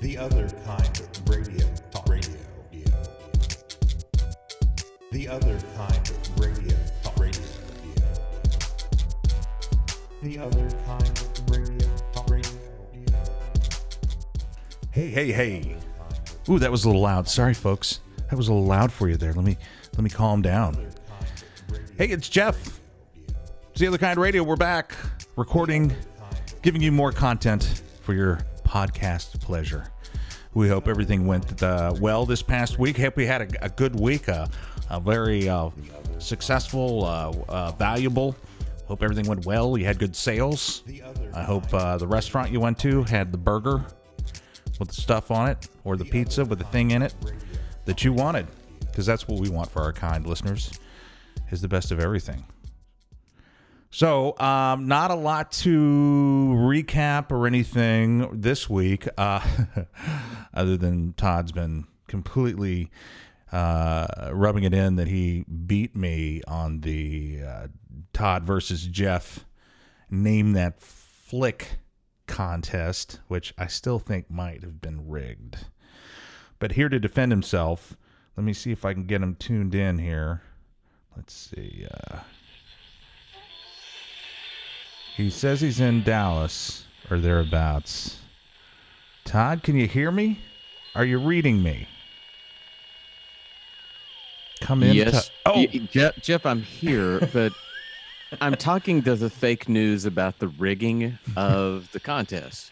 The other kind of radio. Talk radio. The other kind of radio. Talk radio. The other kind of Hey, hey, hey. Ooh, that was a little loud. Sorry, folks. That was a little loud for you there. Let me let me calm down. Hey, it's Jeff. It's the other kind of radio. We're back recording, giving you more content for your podcast pleasure. We hope everything went uh, well this past week. Hope we had a, a good week, uh, a very uh, successful, uh, uh, valuable. Hope everything went well. You had good sales. I hope uh, the restaurant you went to had the burger with the stuff on it or the pizza with the thing in it that you wanted because that's what we want for our kind listeners is the best of everything. So um, not a lot to recap or anything this week uh, other than todd's been completely uh, rubbing it in that he beat me on the uh, todd versus jeff name that flick contest, which I still think might have been rigged. But here to defend himself, let me see if I can get him tuned in here. Let's see. Uh, he says he's in Dallas or thereabouts. Todd, can you hear me? Are you reading me? Come in. Yes. To- oh, Jeff, Jeff, I'm here, but I'm talking to the fake news about the rigging of the contest.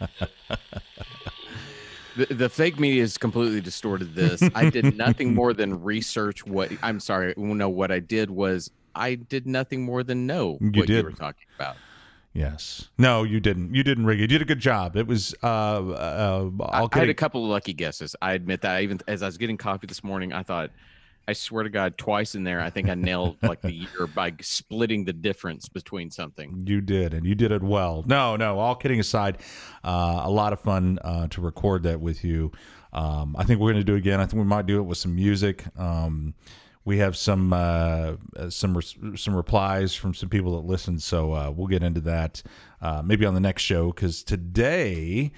The, the fake media has completely distorted this. I did nothing more than research what I'm sorry. No, what I did was I did nothing more than know You what did. you were talking about. yes. No, you didn't. You didn't rig it. You did a good job. It was. Uh, uh, I, I'll I had a couple of lucky guesses. I admit that. I even as I was getting coffee this morning, I thought, I swear to God, twice in there, I think I nailed like the year by splitting the difference between something. You did, and you did it well. No, no. All kidding aside, uh, a lot of fun uh, to record that with you. Um, I think we're going to do it again. I think we might do it with some music. Um, we have some uh, some res- some replies from some people that listen, so uh, we'll get into that uh, maybe on the next show. Because today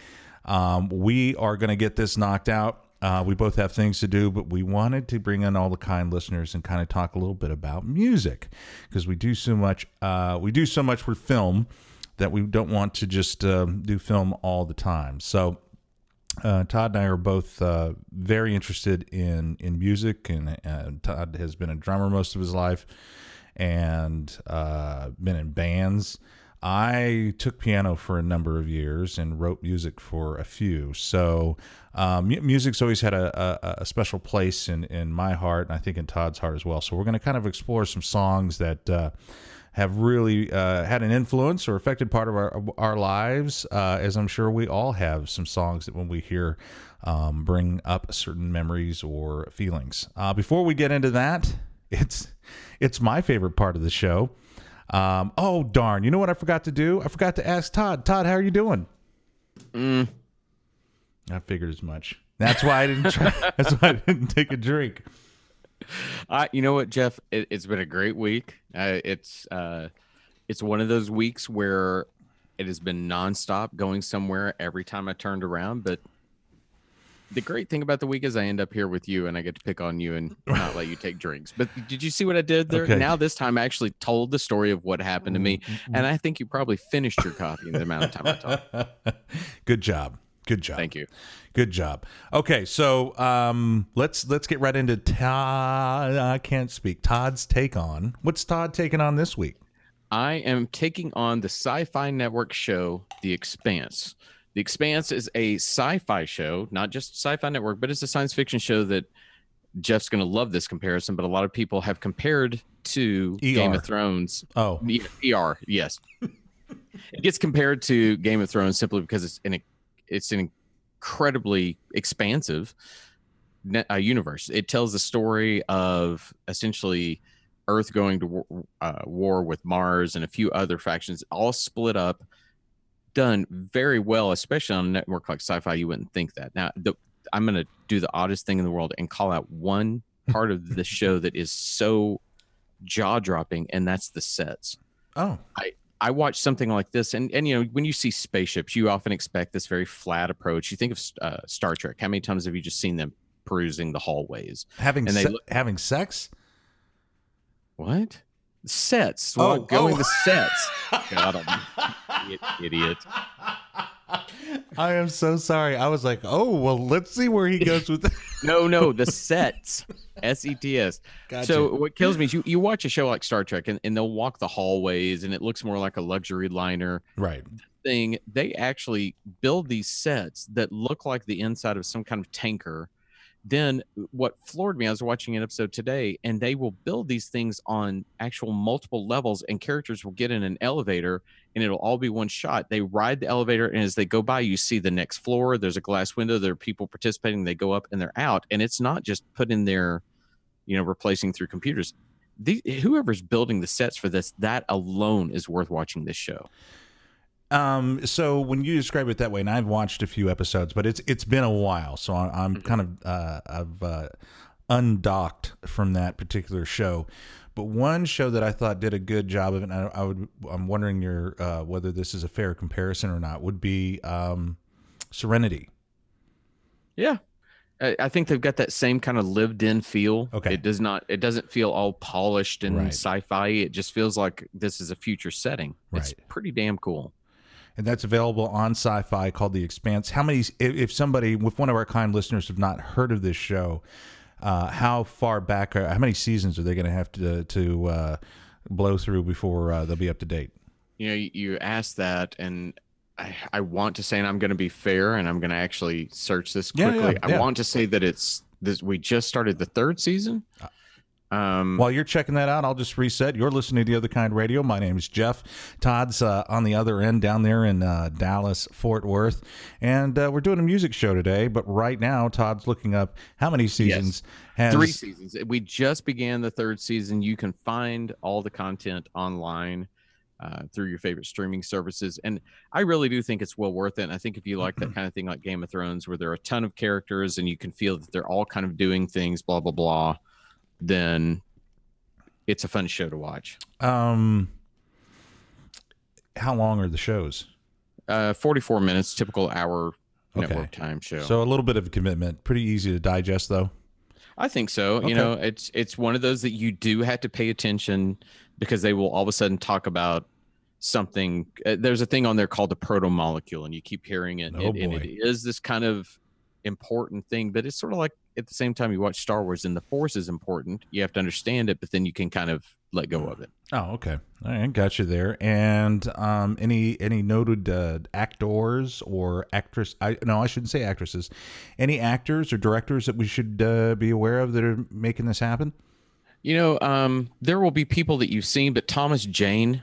um, we are going to get this knocked out. Uh, we both have things to do, but we wanted to bring in all the kind listeners and kind of talk a little bit about music because we do so much. Uh, we do so much with film that we don't want to just um, do film all the time. So uh, Todd and I are both uh, very interested in in music, and, and Todd has been a drummer most of his life, and uh, been in bands. I took piano for a number of years and wrote music for a few. So um, music's always had a, a, a special place in, in my heart, and I think in Todd's heart as well. So we're going to kind of explore some songs that uh, have really uh, had an influence or affected part of our our lives, uh, as I'm sure we all have some songs that when we hear um, bring up certain memories or feelings. Uh, before we get into that, it's it's my favorite part of the show. Um, oh darn! You know what I forgot to do? I forgot to ask Todd. Todd, how are you doing? Mm, I figured as much. That's why I didn't. Try, that's why I didn't take a drink. I, you know what, Jeff? It, it's been a great week. Uh, it's uh, it's one of those weeks where it has been nonstop, going somewhere every time I turned around. But the great thing about the week is I end up here with you, and I get to pick on you and not let you take drinks. But did you see what I did there? Okay. Now this time I actually told the story of what happened to me, and I think you probably finished your coffee in the amount of time I talked. Good job. Good job. Thank you. Good job. Okay, so um, let's let's get right into Todd. I can't speak. Todd's take on what's Todd taking on this week? I am taking on the Sci Fi Network show, The Expanse. The Expanse is a sci fi show, not just Sci Fi Network, but it's a science fiction show that Jeff's going to love this comparison, but a lot of people have compared to Game ER. of Thrones. Oh, ER, yes. it gets compared to Game of Thrones simply because it's an it's an incredibly expansive uh, universe. It tells the story of essentially Earth going to war, uh, war with Mars and a few other factions, all split up. Done very well, especially on a network like Sci-Fi. You wouldn't think that. Now, the, I'm going to do the oddest thing in the world and call out one part of the show that is so jaw-dropping, and that's the sets. Oh, I I watch something like this, and and you know when you see spaceships, you often expect this very flat approach. You think of uh, Star Trek. How many times have you just seen them perusing the hallways? having And they se- look- having sex? What sets? Oh, What going oh. the sets? God, I'm idiot. I am so sorry. I was like, oh well, let's see where he goes with. No, no, the sets. S E T S. So what kills me is you, you watch a show like Star Trek and, and they'll walk the hallways and it looks more like a luxury liner right. thing. They actually build these sets that look like the inside of some kind of tanker. Then uh, what floored me, I was watching an episode today, and they will build these things on actual multiple levels, and characters will get in an elevator and it'll all be one shot. They ride the elevator, and as they go by, you see the next floor. There's a glass window. There are people participating. They go up and they're out, and it's not just put in there, you know, replacing through computers. The, whoever's building the sets for this, that alone is worth watching this show. Um, so when you describe it that way, and I've watched a few episodes, but it's it's been a while, so I, I'm Mm-hmm. kind of uh, I've uh, undocked from that particular show. But one show that I thought did a good job of it, and I, I would I'm wondering your uh, whether this is a fair comparison or not, would be um, Serenity. Yeah. I I think they've got that same kind of lived in feel. Okay. It does not, it doesn't feel all polished and Right. sci fi. It just feels like this is a future setting. It's pretty damn cool. And that's available on Sci-Fi called The Expanse. How many? If, somebody, if one of our kind listeners have not heard of this show, uh, how far back? Are, how many seasons are they going to have to to uh, blow through before uh, they'll be up to date? You know, you, you asked that, and I, I want to say, and I'm going to be fair, and I'm going to actually search this Yeah, quickly. yeah, yeah. I want to say that it's this. We just started the third season. Um, While you're checking that out, I'll just reset. You're listening to the Other Kind Radio. My name is Jeff. Todd's uh, on the other end down there in uh, Dallas, Fort Worth, and uh, we're doing a music show today. But right now, Todd's looking up how many seasons has three seasons. We just began the third season. You can find all the content online uh, through your favorite streaming services, and I really do think it's well worth it. And I think if you like that kind of thing, like Game of Thrones, where there are a ton of characters and you can feel that they're all kind of doing things, blah blah blah, then it's a fun show to watch. Um, how long are the shows? Uh, Forty-four minutes, typical hour Okay. network time show. So a little bit of a commitment. Pretty easy to digest, though. I think so. Okay. You know, it's it's one of those that you do have to pay attention because they will all of a sudden talk about something. Uh, there's a thing on there called the proto molecule, and you keep hearing it, Oh, and, and it is this kind of important thing. But it's sort of like at the same time you watch Star Wars, and the Force is important. You have to understand it, but then you can kind of let go of it. Oh, okay. All right, got you there. And um, any any noted uh, actors or actress? I no, I shouldn't say actresses. Any actors or directors that we should uh, be aware of that are making this happen? You know, um, there will be people that you've seen, but Thomas Jane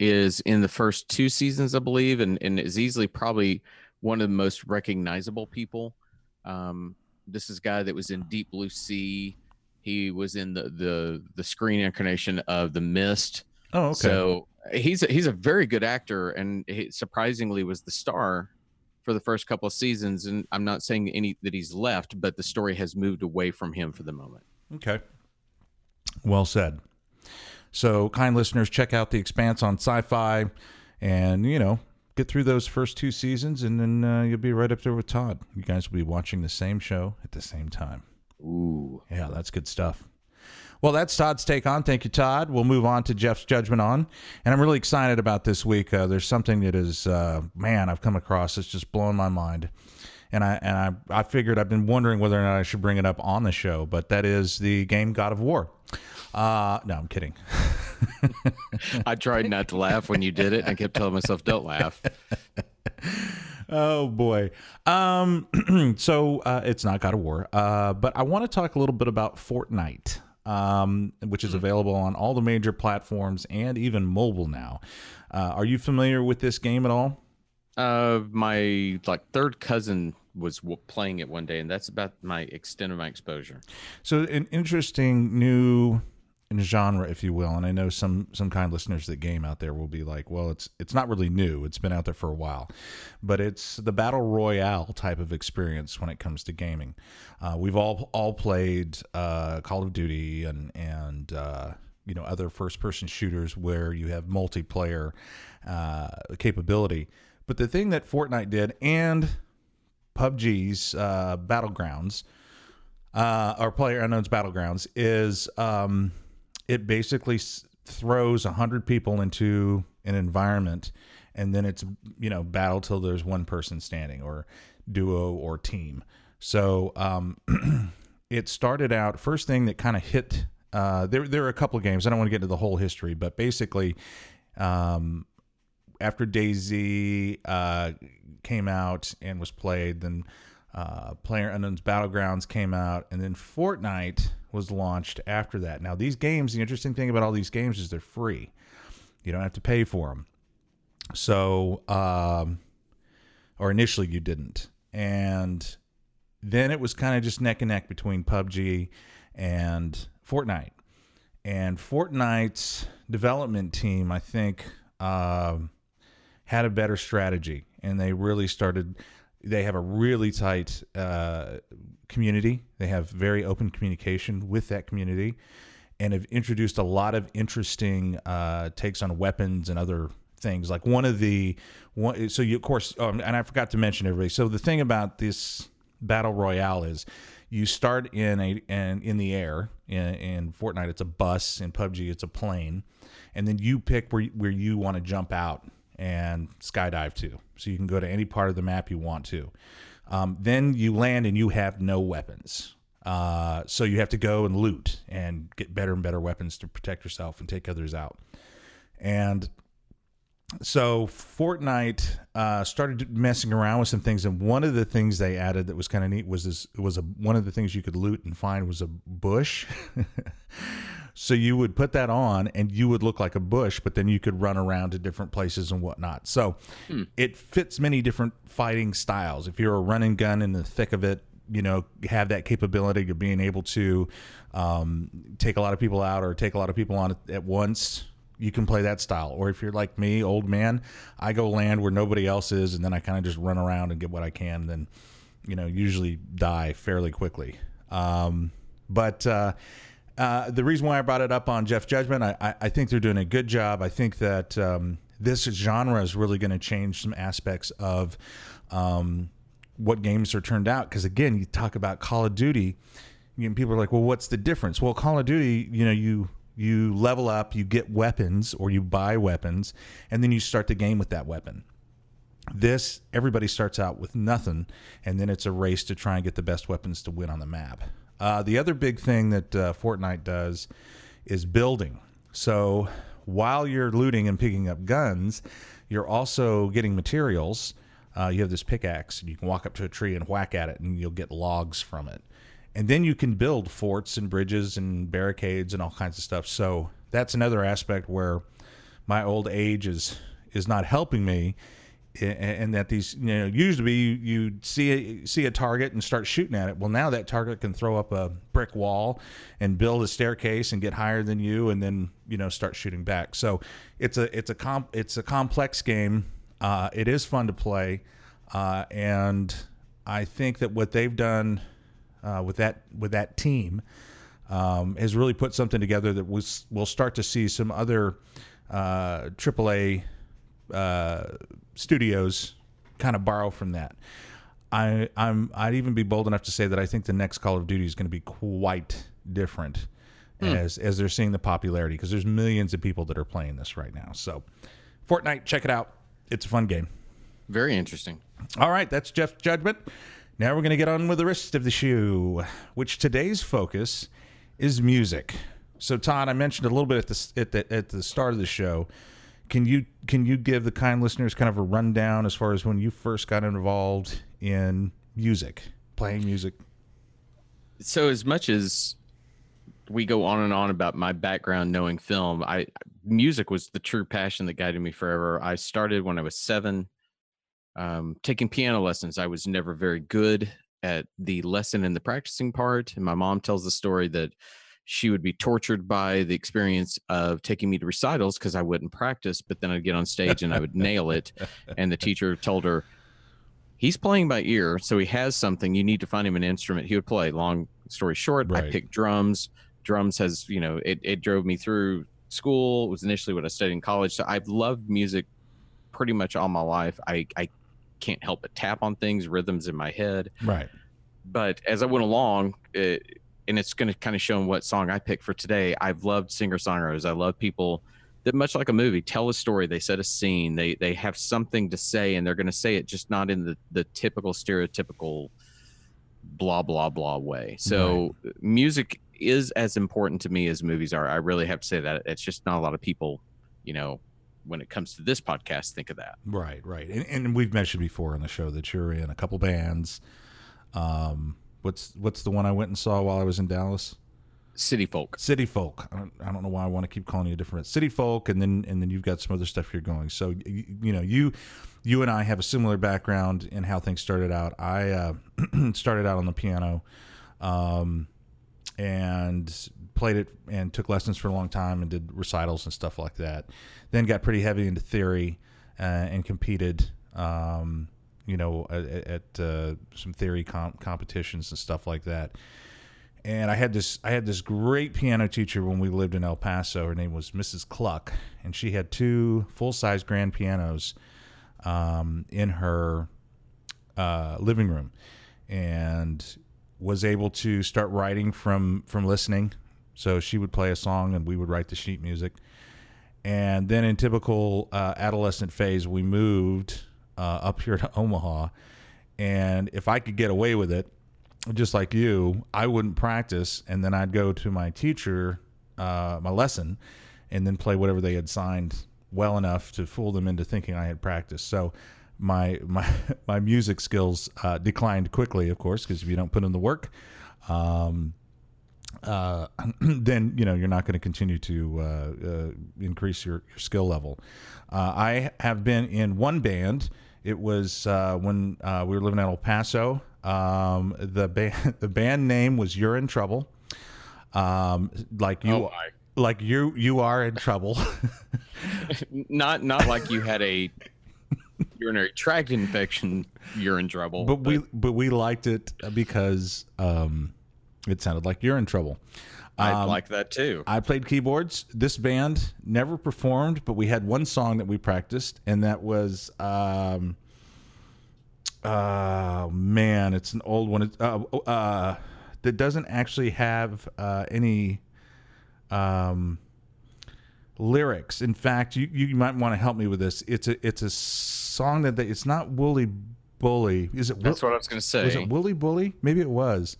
is in the first two seasons, I believe, and, and is easily probably one of the most recognizable people. Um, this is a guy that was in Deep Blue Sea. He was in the the the screen incarnation of The Mist. Oh, okay. So he's a, he's a very good actor, and he surprisingly was the star for the first couple of seasons. And I'm not saying any that he's left, but the story has moved away from him for the moment. Okay. Well said. So, kind listeners, check out The Expanse on sci fi and, you know, get through those first two seasons and then uh, you'll be right up there with Todd. You guys will be watching the same show at the same time. Ooh. Yeah, that's good stuff. Well, that's Todd's take on. Thank you, Todd. We'll move on to Jeff's judgment on. And I'm really excited about this week. Uh, there's something that is, uh, man, I've come across that's just blowing my mind. And I and I, I figured I've been wondering whether or not I should bring it up on the show, but that is the game God of War. Uh, no, I'm kidding. I tried not to laugh when you did it. I kept telling myself, "Don't laugh." Oh boy. Um, so uh, it's not God of War, uh, but I want to talk a little bit about Fortnite, um, which is available on all the major platforms and even mobile now. Uh, are you familiar with this game at all? Uh, my like third cousin was playing it one day, and that's about my extent of my exposure. So an interesting new genre, if you will. And I know some some kind listeners that game out there will be like, well, it's it's not really new. It's been out there for a while, but it's the battle royale type of experience when it comes to gaming. Uh, we've all all played uh, Call of Duty and and uh, you know other first person shooters where you have multiplayer uh, capability. But the thing that Fortnite did and PUBG's uh, Battlegrounds uh, or Player Unknown's Battlegrounds is um, it basically s- throws hundred people into an environment, and then it's you know battle till there's one person standing, or duo or team. So um, it started out first thing that kind of hit. Uh, there, there are a couple of games. I don't want to get into the whole history, but basically, um, after DayZ uh, came out and was played, then uh, Player Unknown's Battlegrounds came out, and then Fortnite was launched after that. Now, these games, the interesting thing about all these games is they're free. You don't have to pay for them. So, um, or initially you didn't. And then it was kind of just neck and neck between PUBG and Fortnite. And Fortnite's development team, I think, um, had a better strategy, and they really started. They have a really tight uh, community. They have very open communication with that community, and have introduced a lot of interesting uh, takes on weapons and other things. Like one of the one, so you of course, um, and I forgot to mention everybody. So the thing about this battle royale is you start in a in, in the air in, in Fortnite it's a bus in PUBG it's a plane and then you pick where where you want to jump out and skydive to so you can go to any part of the map you want to. Um, then you land and you have no weapons. Uh, so you have to go and loot and get better and better weapons to protect yourself and take others out. And so Fortnite uh, started messing around with some things, and one of the things they added that was kind of neat was this was a one of the things you could loot and find was a bush. so you would put that on, and you would look like a bush, but then you could run around to different places and whatnot. So it fits many different fighting styles. If you're a running gun in the thick of it, you know have that capability of being able to um, take a lot of people out or take a lot of people on at- at once you can play that style or if you're like me old man i go land where nobody else is and then i kind of just run around and get what i can and then you know usually die fairly quickly um, but uh, uh, the reason why I brought it up on Jeff Judgment, I, I, I think they're doing a good job. I think that um, this genre is really going to change some aspects of um, what games are turned out. Because again, you talk about Call of Duty, know, people are like, "Well, what's the difference?" Well, Call of Duty, you know, you you level up, you get weapons or you buy weapons, and then you start the game with that weapon. This everybody starts out with nothing, and then it's a race to try and get the best weapons to win on the map. Uh, the other big thing that uh, Fortnite does is building. So while you're looting and picking up guns, you're also getting materials. Uh, you have this pickaxe, and you can walk up to a tree and whack at it, and you'll get logs from it. And then you can build forts and bridges and barricades and all kinds of stuff. So that's another aspect where my old age is is not helping me and that these you know usually you, you see a, see a target and start shooting at it. Well now that target can throw up a brick wall and build a staircase and get higher than you and then you know start shooting back. So it's a it's a comp it's a complex game. Uh, it is fun to play. Uh, and I think that what they've done uh, with that with that team um, has really put something together that was we'll start to see some other AAA uh, studios kind of borrow from that. I, I'm I'd even be bold enough to say that I think the next Call of Duty is going to be quite different hmm. as as they're seeing the popularity because there's millions of people that are playing this right now. So, Fortnite, check it out. It's a fun game. Very interesting. All right, that's Jeff's judgment. Now we're going to get on with the rest of the show, which today's focus is music. So, Todd, I mentioned a little bit at the at the, at the start of the show. Can you can you give the kind listeners kind of a rundown as far as when you first got involved in music, playing music? So as much as we go on and on about my background knowing film, I music was the true passion that guided me forever. I started when I was seven, um, taking piano lessons. I was never very good at the lesson and the practicing part. And my mom tells the story that she would be tortured by the experience of taking me to recitals because I wouldn't practice, but then I'd get on stage and I would nail it. And the teacher told her, He's playing by ear, so he has something. You need to find him an instrument he would play. Long story short, I picked drums. Drums has, you know, it, it drove me through school. It was initially what I studied in college. So I've loved music pretty much all my life. I, I can't help but tap on things, rhythms in my head Right. but as I went along, it, and it's going to kind of show them what song I picked for today. I've loved singer songwriters. I love people that, much like a movie, tell a story. They set a scene. They they have something to say, and they're going to say it just not in the the typical stereotypical blah blah blah way. So music is as important to me as movies are. I really have to say that. It's just not a lot of people, you know, when it comes to this podcast, think of that. Right, right. And, and we've mentioned before on the show that you're in a couple bands. Um, what's what's the one I went and saw while I was in Dallas? City folk. City Folk. I don't, I don't know why I want to keep calling you different. City Folk, and then and then you've got some other stuff you're going. So you, you know you you and I have a similar background in how things started out. I uh, started out on the piano, um, and played it and took lessons for a long time and did recitals and stuff like that. Then got pretty heavy into theory uh, and competed. Um, you know, at, at uh, some theory comp- competitions and stuff like that and I had this I had this great piano teacher when we lived in El Paso. Her name was Mrs. Cluck, and she had two full size grand pianos um, in her uh, living room, and was able to start writing from from listening. So she would play a song, and we would write the sheet music. And then in typical uh, adolescent phase, we moved uh, up here to Omaha. And if I could get away with it, just like you, I wouldn't practice, and then I'd go to my teacher, uh, my lesson, and then play whatever they had signed well enough to fool them into thinking I had practiced. So my my my music skills uh, declined quickly, of course, because if you don't put in the work, um, uh, then you know you're not going to continue to uh, uh, increase your, your skill level. Uh, I have been in one band. It was uh, when uh, we were living in El Paso. Um, the band the band name was You're in Trouble. Um, like you, Oh, like you, you are in trouble. not not like you had a urinary tract infection you're in trouble but we, but we liked it because um, it sounded like you're in trouble. I um, like that too I played keyboards. This band never performed, but we had one song that we practiced, and that was, um, uh, man, it's an old one. It's, uh, uh, that doesn't actually have uh, any um, lyrics. In fact, you, you might want to help me with this. It's a it's a song that they, it's not Woolly Bully. Is it? that's what i was going to say was it Woolly Bully? Maybe it was.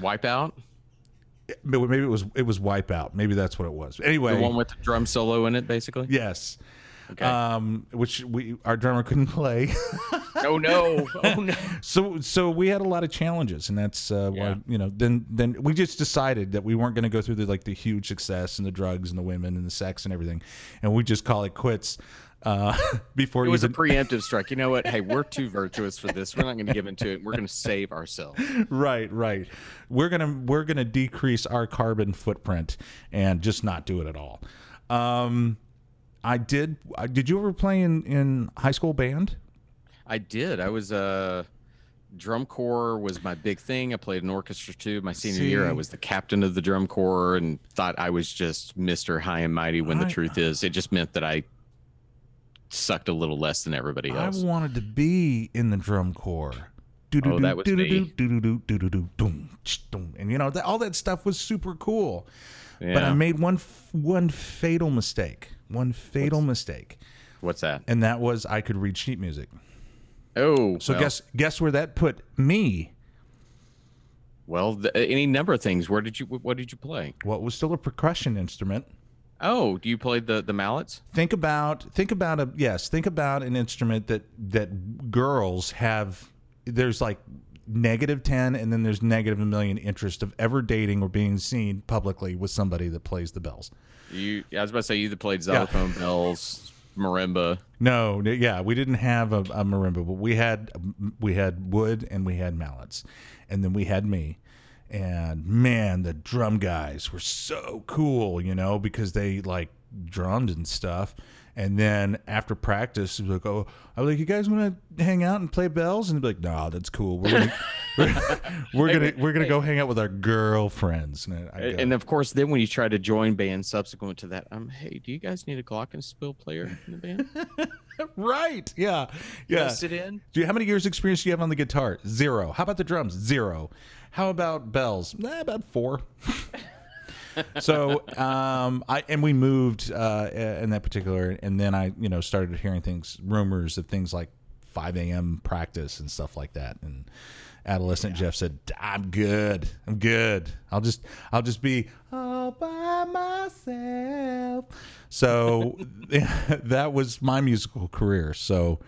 wipeout Maybe maybe it was it was Wipeout. Maybe that's what it was. Anyway, the one with the drum solo in it basically Yes. Okay. Um, which we our drummer couldn't play. oh no oh no so so we had a lot of challenges, and that's uh, Yeah. why you know then then we just decided that we weren't going to go through the like the huge success and the drugs and the women and the sex and everything, and we just call it quits. Uh, before it was a preemptive strike. You know what? Hey we're too virtuous for this. We're not going to give into it. We're going to save ourselves. Right right. We're gonna we're gonna decrease our carbon footprint and just not do it at all. Um, I did. I- Did you ever play in in high school band? i did. I was uh drum corps was my big thing. I played an orchestra too. My senior year i was the captain of the drum corps and thought i was just mr high and mighty when the I- truth is. It just meant that i sucked a little less than everybody else. I wanted to be in the drum corps. Oh, that was me. And you know that all that stuff was super cool. But I made one one fatal mistake. One fatal mistake, what's that and that was I could read sheet music. oh So well, guess guess where that put me? well th- any number of things where did you what did you play What was still a percussion instrument. Oh do you play the the mallets Think about think about a yes. Think about an instrument that that girls have. There's like negative ten, and then there's negative a million interest of ever dating or being seen publicly with somebody that plays the bells. you i was about to say you either played xylophone bells marimba No, yeah, we didn't have a, a marimba, but we had we had wood and we had mallets, and then we had me, and man, the drum guys were so cool, you know, because they like drummed and stuff. And then after practice, it was like, "Oh, I was like, you guys want to hang out and play bells?" And they'd be like, "No, that's cool. We're gonna, we're, we're gonna, we're gonna go hang out with our girlfriends." And, I go, And of course, then when you try to join bands subsequent to that, um, hey, do you guys need a glockenspiel player in the band? right, yeah, yeah. Sit in. Do you, how many years experience do you have on the guitar? Zero. How about the drums? Zero. How about bells? Nah, about four. so um, I and we moved uh, in that particular, and then I you know started hearing things, rumors of things like 5 a.m. practice and stuff like that, and adolescent Jeff said, "I'm good. I'm good. I'll just I'll just be all by myself." So that was my musical career. So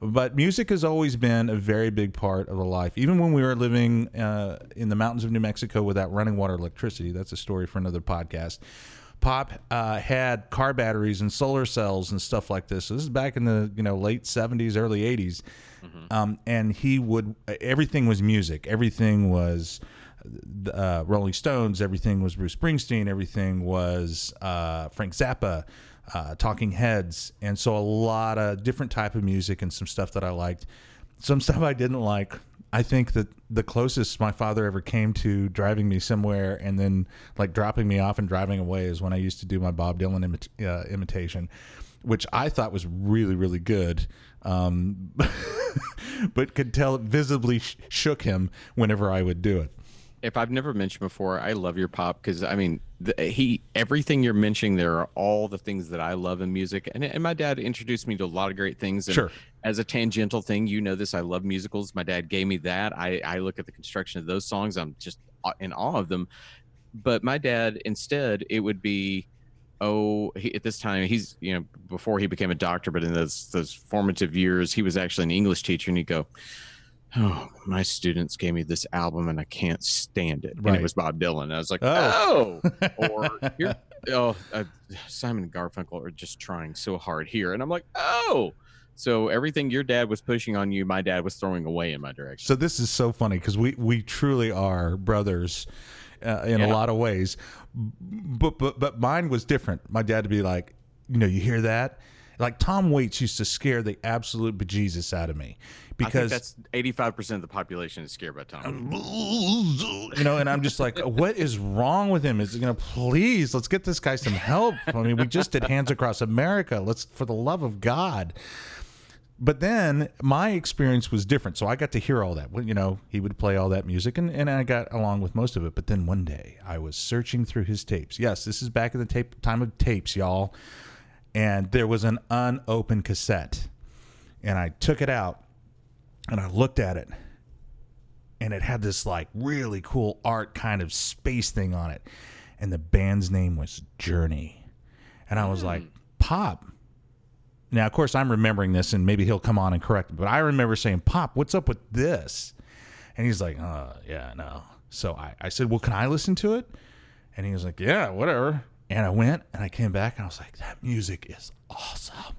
but music has always been a very big part of the life. Even when we were living uh, in the mountains of New Mexico without running water electricity, that's a story for another podcast. Pop uh, had car batteries and solar cells and stuff like this. So this is back in the you know late seventies, early 80s um, and he would everything was music. Everything was uh, Rolling Stones. Everything was Bruce Springsteen. Everything was uh, Frank Zappa uh, Talking Heads, and so a lot of different type of music and some stuff that I liked. Some stuff I didn't like. I think that the closest my father ever came to driving me somewhere and then like dropping me off and driving away is when I used to do my Bob Dylan imit- uh, imitation, which I thought was really really good. Um, but could tell it visibly sh- shook him whenever I would do it if I've never mentioned before, I love your pop because I mean, the, he everything you're mentioning there are all the things that I love in music, and and my dad introduced me to a lot of great things. And Sure. As a tangential thing, you know this. I love musicals. My dad gave me that. I I look at the construction of those songs. I'm just in awe of them. But my dad, instead, it would be. Oh, he, at this time, he's you know before he became a doctor, but in those those formative years, he was actually an English teacher, and he'd go, oh, my students gave me this album and I can't stand it. And it was Bob Dylan. I was like, Oh. oh, or here, oh, uh, Simon and Garfunkel are just trying so hard here. And I'm like, oh. So everything your dad was pushing on you, my dad was throwing away in my direction. So this is so funny because we we truly are brothers uh, in a lot of ways, but but but mine was different. My dad would be like, you know, you hear that? Like Tom Waits used to scare the absolute bejesus out of me I think because that's 85% of the population is scared by Tom. you know, and I'm just like, what is wrong with him? Is you know, please let's get this guy some help. I mean, we just did Hands Across America. Let's, for the love of God. But then my experience was different, so I got to hear all that. Well, You know, he would play all that music, and, and I got along with most of it. But then one day, I was searching through his tapes. Yes, this is back in the tape time of tapes, y'all. And there was an unopened cassette, and I took it out, and I looked at it, and it had this like really cool art kind of space thing on it. And the band's name was journey. And i was like pop. Now of course i'm remembering this and maybe he'll come on and correct me but i remember saying pop what's up with this? And he's like uh yeah no. So I, I said well can i listen to it? And he was like yeah whatever and i went and i came back and i was like that music is awesome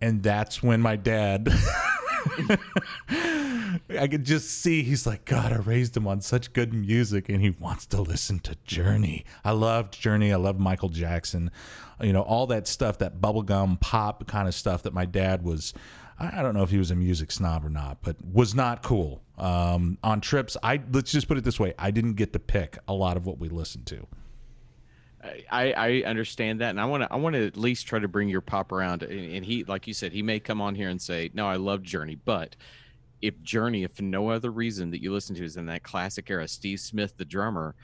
and that's when my dad I could just see he's like, God, I raised him on such good music and he wants to listen to Journey. I loved Journey. I loved Michael Jackson. You know, all that stuff, that bubblegum pop kind of stuff that my dad was. I don't know if he was a music snob or not, but was not cool. Um, on trips, I let's just put it this way: I didn't get to pick a lot of what we listened to. I, I understand that, and I want to I want to at least try to bring your pop around. And, and he, like you said, he may come on here and say, "No, I love Journey," but if Journey, if for no other reason that you listen to is in that classic era, Steve Smith, the drummer,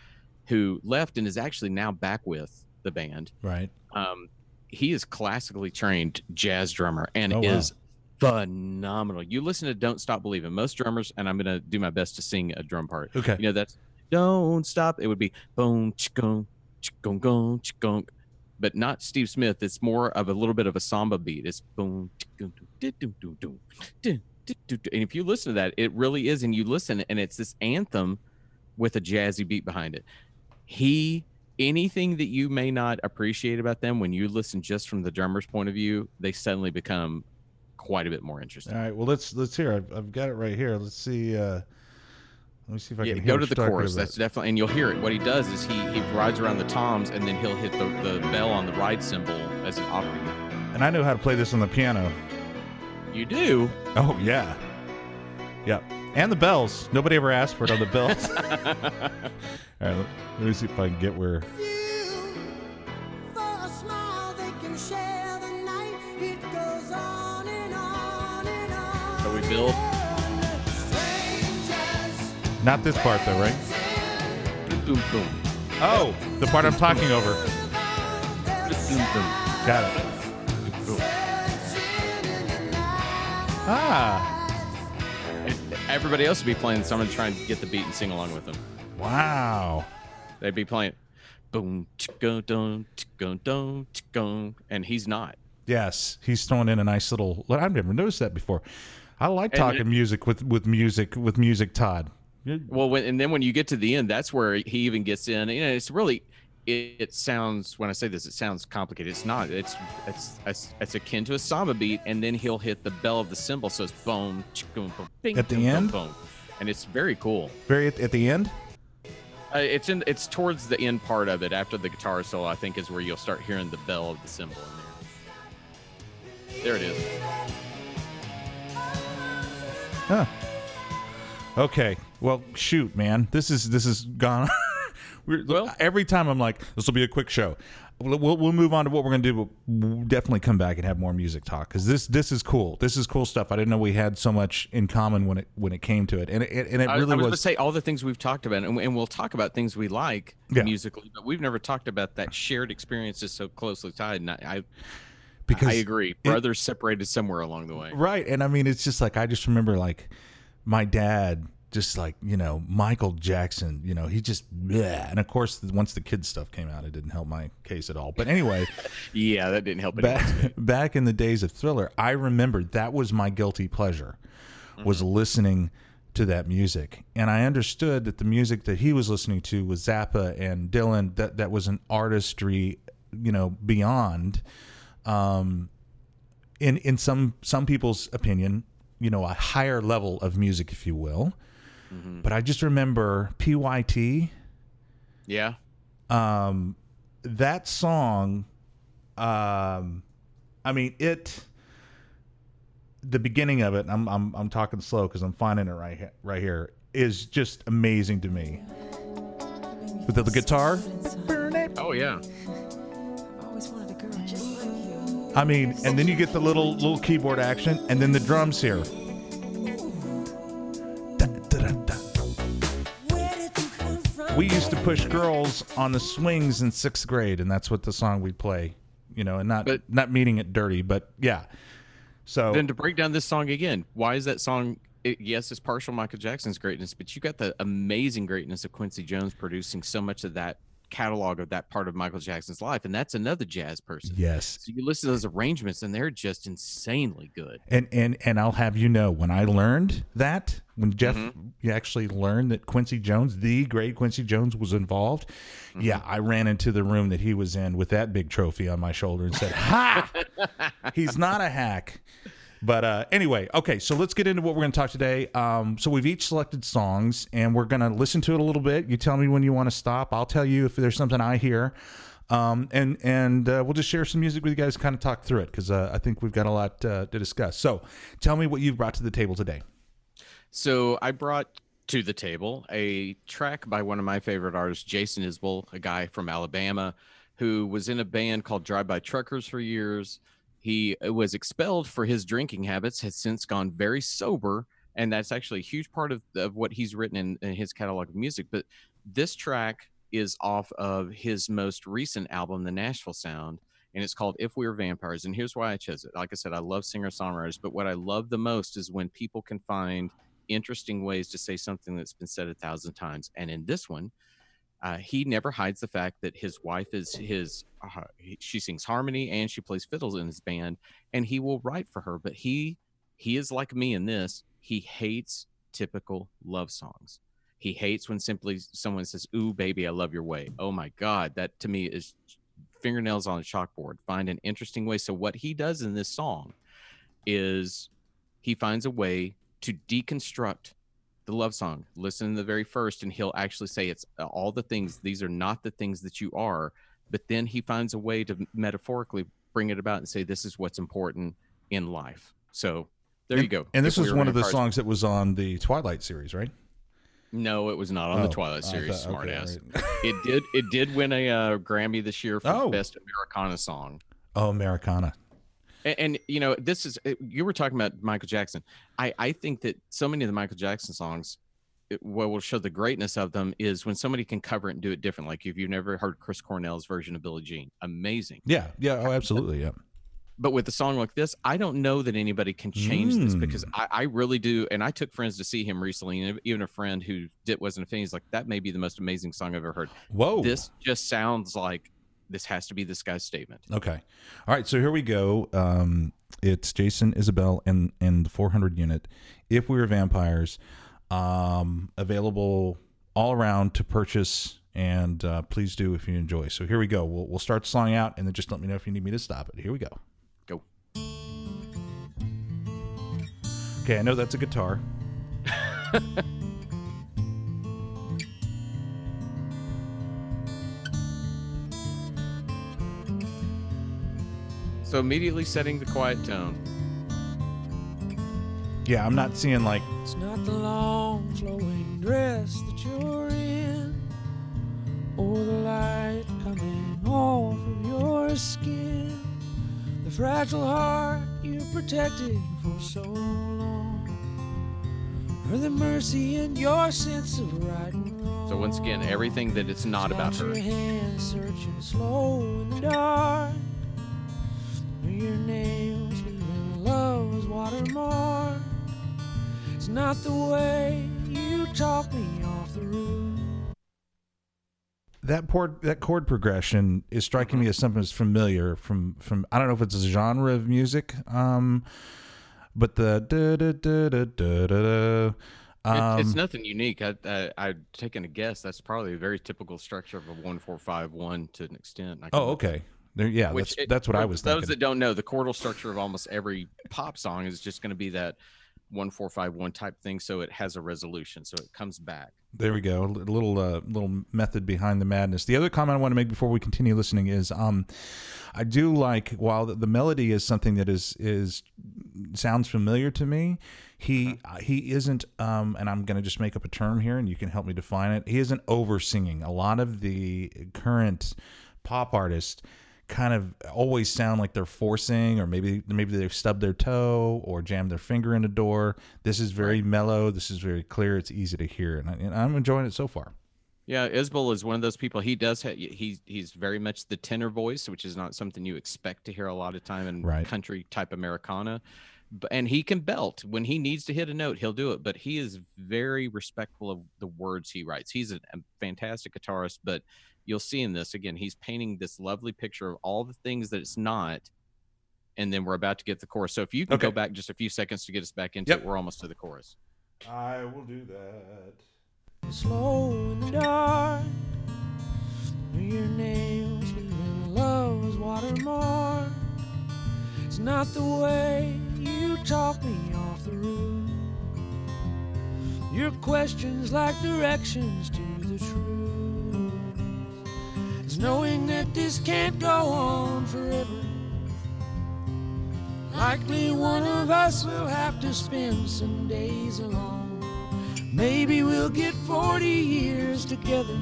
who left and is actually now back with the band, Right? um, he is classically trained jazz drummer and Oh, wow. is phenomenal. You listen to "Don't Stop Believing." Most drummers, and I'm gonna do my best to sing a drum part. Okay. You know that's "Don't Stop." It would be boom chikung gong gong gong but not Steve Smith. It's more of a little bit of a samba beat. It's boom, and if you listen to that, it really is. And you listen, and it's this anthem with a jazzy beat behind it. He, anything that you may not appreciate about them, when you listen just from the drummer's point of view, they suddenly become quite a bit more interesting. All right, well let's let's hear. I've, I've got it right here. Let's see. Uh, let me see if I Yeah, can go to the chorus. That's definitely, and you'll hear it. What he does is he he rides around the toms, and then he'll hit the, the bell on the ride cymbal as an offbeat. And I know how to play this on the piano. You do. Oh yeah, yep. And the bells. Nobody ever asked for it on the bells. All right, let, let me see if I can get where. For a smile, Not this part though, right? Oh, the part I'm talking over. Got it. Ah, everybody else would be playing, so I'm gonna try and get the beat and sing along with them. wow. They'd be playing, boom, chicka dum, chicka dum, chicka, and he's not. Yes, he's throwing in a nice little. I've never noticed that before. I like talking music with with music with music. Todd. You- Well, when, and then when you get to the end, that's where he even gets in. You know, it's really, it, it sounds. When I say this, it sounds complicated. It's not. It's it's it's, it's akin to a samba beat, and then he'll hit the bell of the cymbal, so it's boom, chicka, boom, bing, At the boom, boom, end? boom, and it's very cool. Very at, at the end. Uh, it's in. It's towards the end part of it after the guitar solo. I think is where you'll start hearing the bell of the cymbal in there. There it is. Huh. Okay. Well, shoot, man. This is this is gone. We're, Well- every time I'm like, this will be a quick show. We'll, we'll, move on to what we're gonna do, but we'll definitely come back and have more music talk because this this is cool. This is cool stuff. I didn't know we had so much in common when it when it came to it, and it and it really I was, was. going to say all the things we've talked about, and, and we'll talk about things we like Yeah. musically, but we've never talked about that shared experience is so closely tied. And I, I, because I agree. Brothers separated somewhere along the way. Right. And I mean, it's just like, I just remember like my dad, just like, you know, Michael Jackson, you know, he just, yeah. and of course, once the kids stuff came out, it didn't help my case at all. But anyway, Yeah, that didn't help back, back in the days of Thriller, I remember that was my guilty pleasure, was listening to that music. And I understood that the music that he was listening to was Zappa and Dylan, that, that was an artistry, you know, beyond um, in in some some people's opinion, you know, a higher level of music, if you will. But I just remember PYT, Yeah. um, that song. Um, I mean it. The beginning of it, I'm I'm I'm talking slow because I'm finding it right here, right here, is just amazing to me. With the, the guitar, Oh, yeah. always wanted a girl just like you. I mean, and then you get the little little keyboard action, and then the drums here. We used to push girls on the swings in sixth grade, and that's what the song we'd play. You know, and not But- not meaning it dirty, but yeah. So Then to break down this song again, why is that song? It, yes, it's partial Michael Jackson's greatness, but you got the amazing greatness of Quincy Jones producing so much of that catalog of that part of Michael Jackson's life, and that's another jazz person. yes, So you listen to those arrangements, and they're just insanely good. and and and I'll have you know when I learned that when Jeff Mm-hmm. you actually learned that Quincy Jones, the great Quincy Jones, was involved. Mm-hmm. Yeah, I ran into the room that he was in with that big trophy on my shoulder and said, "Ha! He's not a hack." But uh, anyway, okay, so let's get into what we're going to talk today. Um, so we've each selected songs, and we're going to listen to it a little bit. You tell me when you want to stop. I'll tell you if there's something I hear, um, and and uh, we'll just share some music with you guys, kind of talk through it because uh, I think we've got a lot uh, to discuss. So tell me what you've brought to the table today. So I brought to the table a track by one of my favorite artists, Jason Isbell, a guy from Alabama who was in a band called Drive By Truckers for years. He uh, was expelled for his drinking habits, has since gone very sober, and that's actually a huge part of, of what he's written in, in his catalog of music. But this track is off of his most recent album, The Nashville Sound, and it's called If We Were Vampires. And here's why I chose it. Like I said, I love singer songwriters, but what I love the most is when people can find interesting ways to say something that's been said a thousand times. And in this one, uh, he never hides the fact that his wife is his. Uh, she sings harmony and she plays fiddles in his band, and he will write for her. But he he is like me in this. He hates typical love songs. He hates when simply someone says, "Ooh, baby, I love your way." Oh my God, that to me is fingernails on a chalkboard. Find an interesting way. So what he does in this song is he finds a way to deconstruct the love song. Listen to the very first, and he'll actually say it's uh, all the things. These are not the things that you are. But then he finds a way to metaphorically bring it about and say this is what's important in life. So there and, you go. And this was we one of the vampires- songs that was on the Twilight series, right? No, it was not on Oh, the Twilight series. thought- Smart okay, right. It did. It did win a uh, Grammy this year for Oh. best Americana song. Oh, Americana. And, and you know, this is uh, you were talking about Michael Jackson. I I think that so many of the Michael Jackson songs, it, what will show the greatness of them is when somebody can cover it and do it different. Like if you've never heard Chris Cornell's version of Billie Jean, amazing. Yeah, yeah, oh, absolutely, yeah. But with a song like this, I don't know that anybody can change this because Mm. I, I really do. And I took friends to see him recently, and even a friend who did wasn't a fan. He's like, "That may be the most amazing song I've ever heard." Whoa. This just sounds like this has to be this guy's statement. Okay. All right. So here we go. Um, it's Jason Isbell and and the 400 unit. If we were vampires, um, available all around to purchase. And uh, please do if you enjoy. So here we go. We'll we'll start the song out, and then just let me know if you need me to stop it. Here we go. Go. Okay, I know that's a guitar. So immediately setting the quiet tone. Yeah, I'm not seeing like It's not the long flowing dress that you're in, or the light coming off of your skin, the fragile heart you protected for so long, or the mercy in your sense of right and wrong. So once again, everything that it's not about Your her. hands searching slow in the dark. Where your nails leaving love's watermark. It's not the way you talk me off the roof. that chord that chord progression is striking me as something that's familiar from from I don't know if it's a genre of music, um, but the da da da da da da. It- Um, it's nothing unique. I, I I've taken a guess. That's probably a very typical structure of a one four five one to an extent. I oh, okay. There, yeah, Which that's it- that's what I was Those thinking. that don't know, the chordal structure of almost every pop song is just going to be that one four five one type thing. So it has a resolution. So it comes back. There we go. A little uh, little method behind the madness. The other comment I want to make before we continue listening is, um, I do like while the, the melody is something that is is sounds familiar to me. He he isn't, um, and I'm going to just make up a term here, and you can help me define it. He isn't over singing. A lot of the current pop artists kind of always sound like they're forcing or maybe maybe they've stubbed their toe or jammed their finger in a door this is very mellow this is very clear it's easy to hear and, I, and i'm enjoying it so far Yeah, Isbell is one of those people. He does have he's he's very much the tenor voice, which is not something you expect to hear a lot of time in Right. country type Americana. But and he can belt when he needs to hit a note, he'll do it. But he is very respectful of the words he writes. He's a, a fantastic guitarist, but you'll see in this again, he's painting this lovely picture of all the things that it's not. And then we're about to get the chorus. So if you can go back just a few seconds to get us back into Yep. it, we're almost to the chorus. i will do that slow in the dark. Your nails leaving love's watermark. It's not the way you talk me off the roof. Your questions like directions to the truth. It's knowing that this can't go on forever. Likely one of us will have to spend some days alone. Maybe we'll get 40 years together,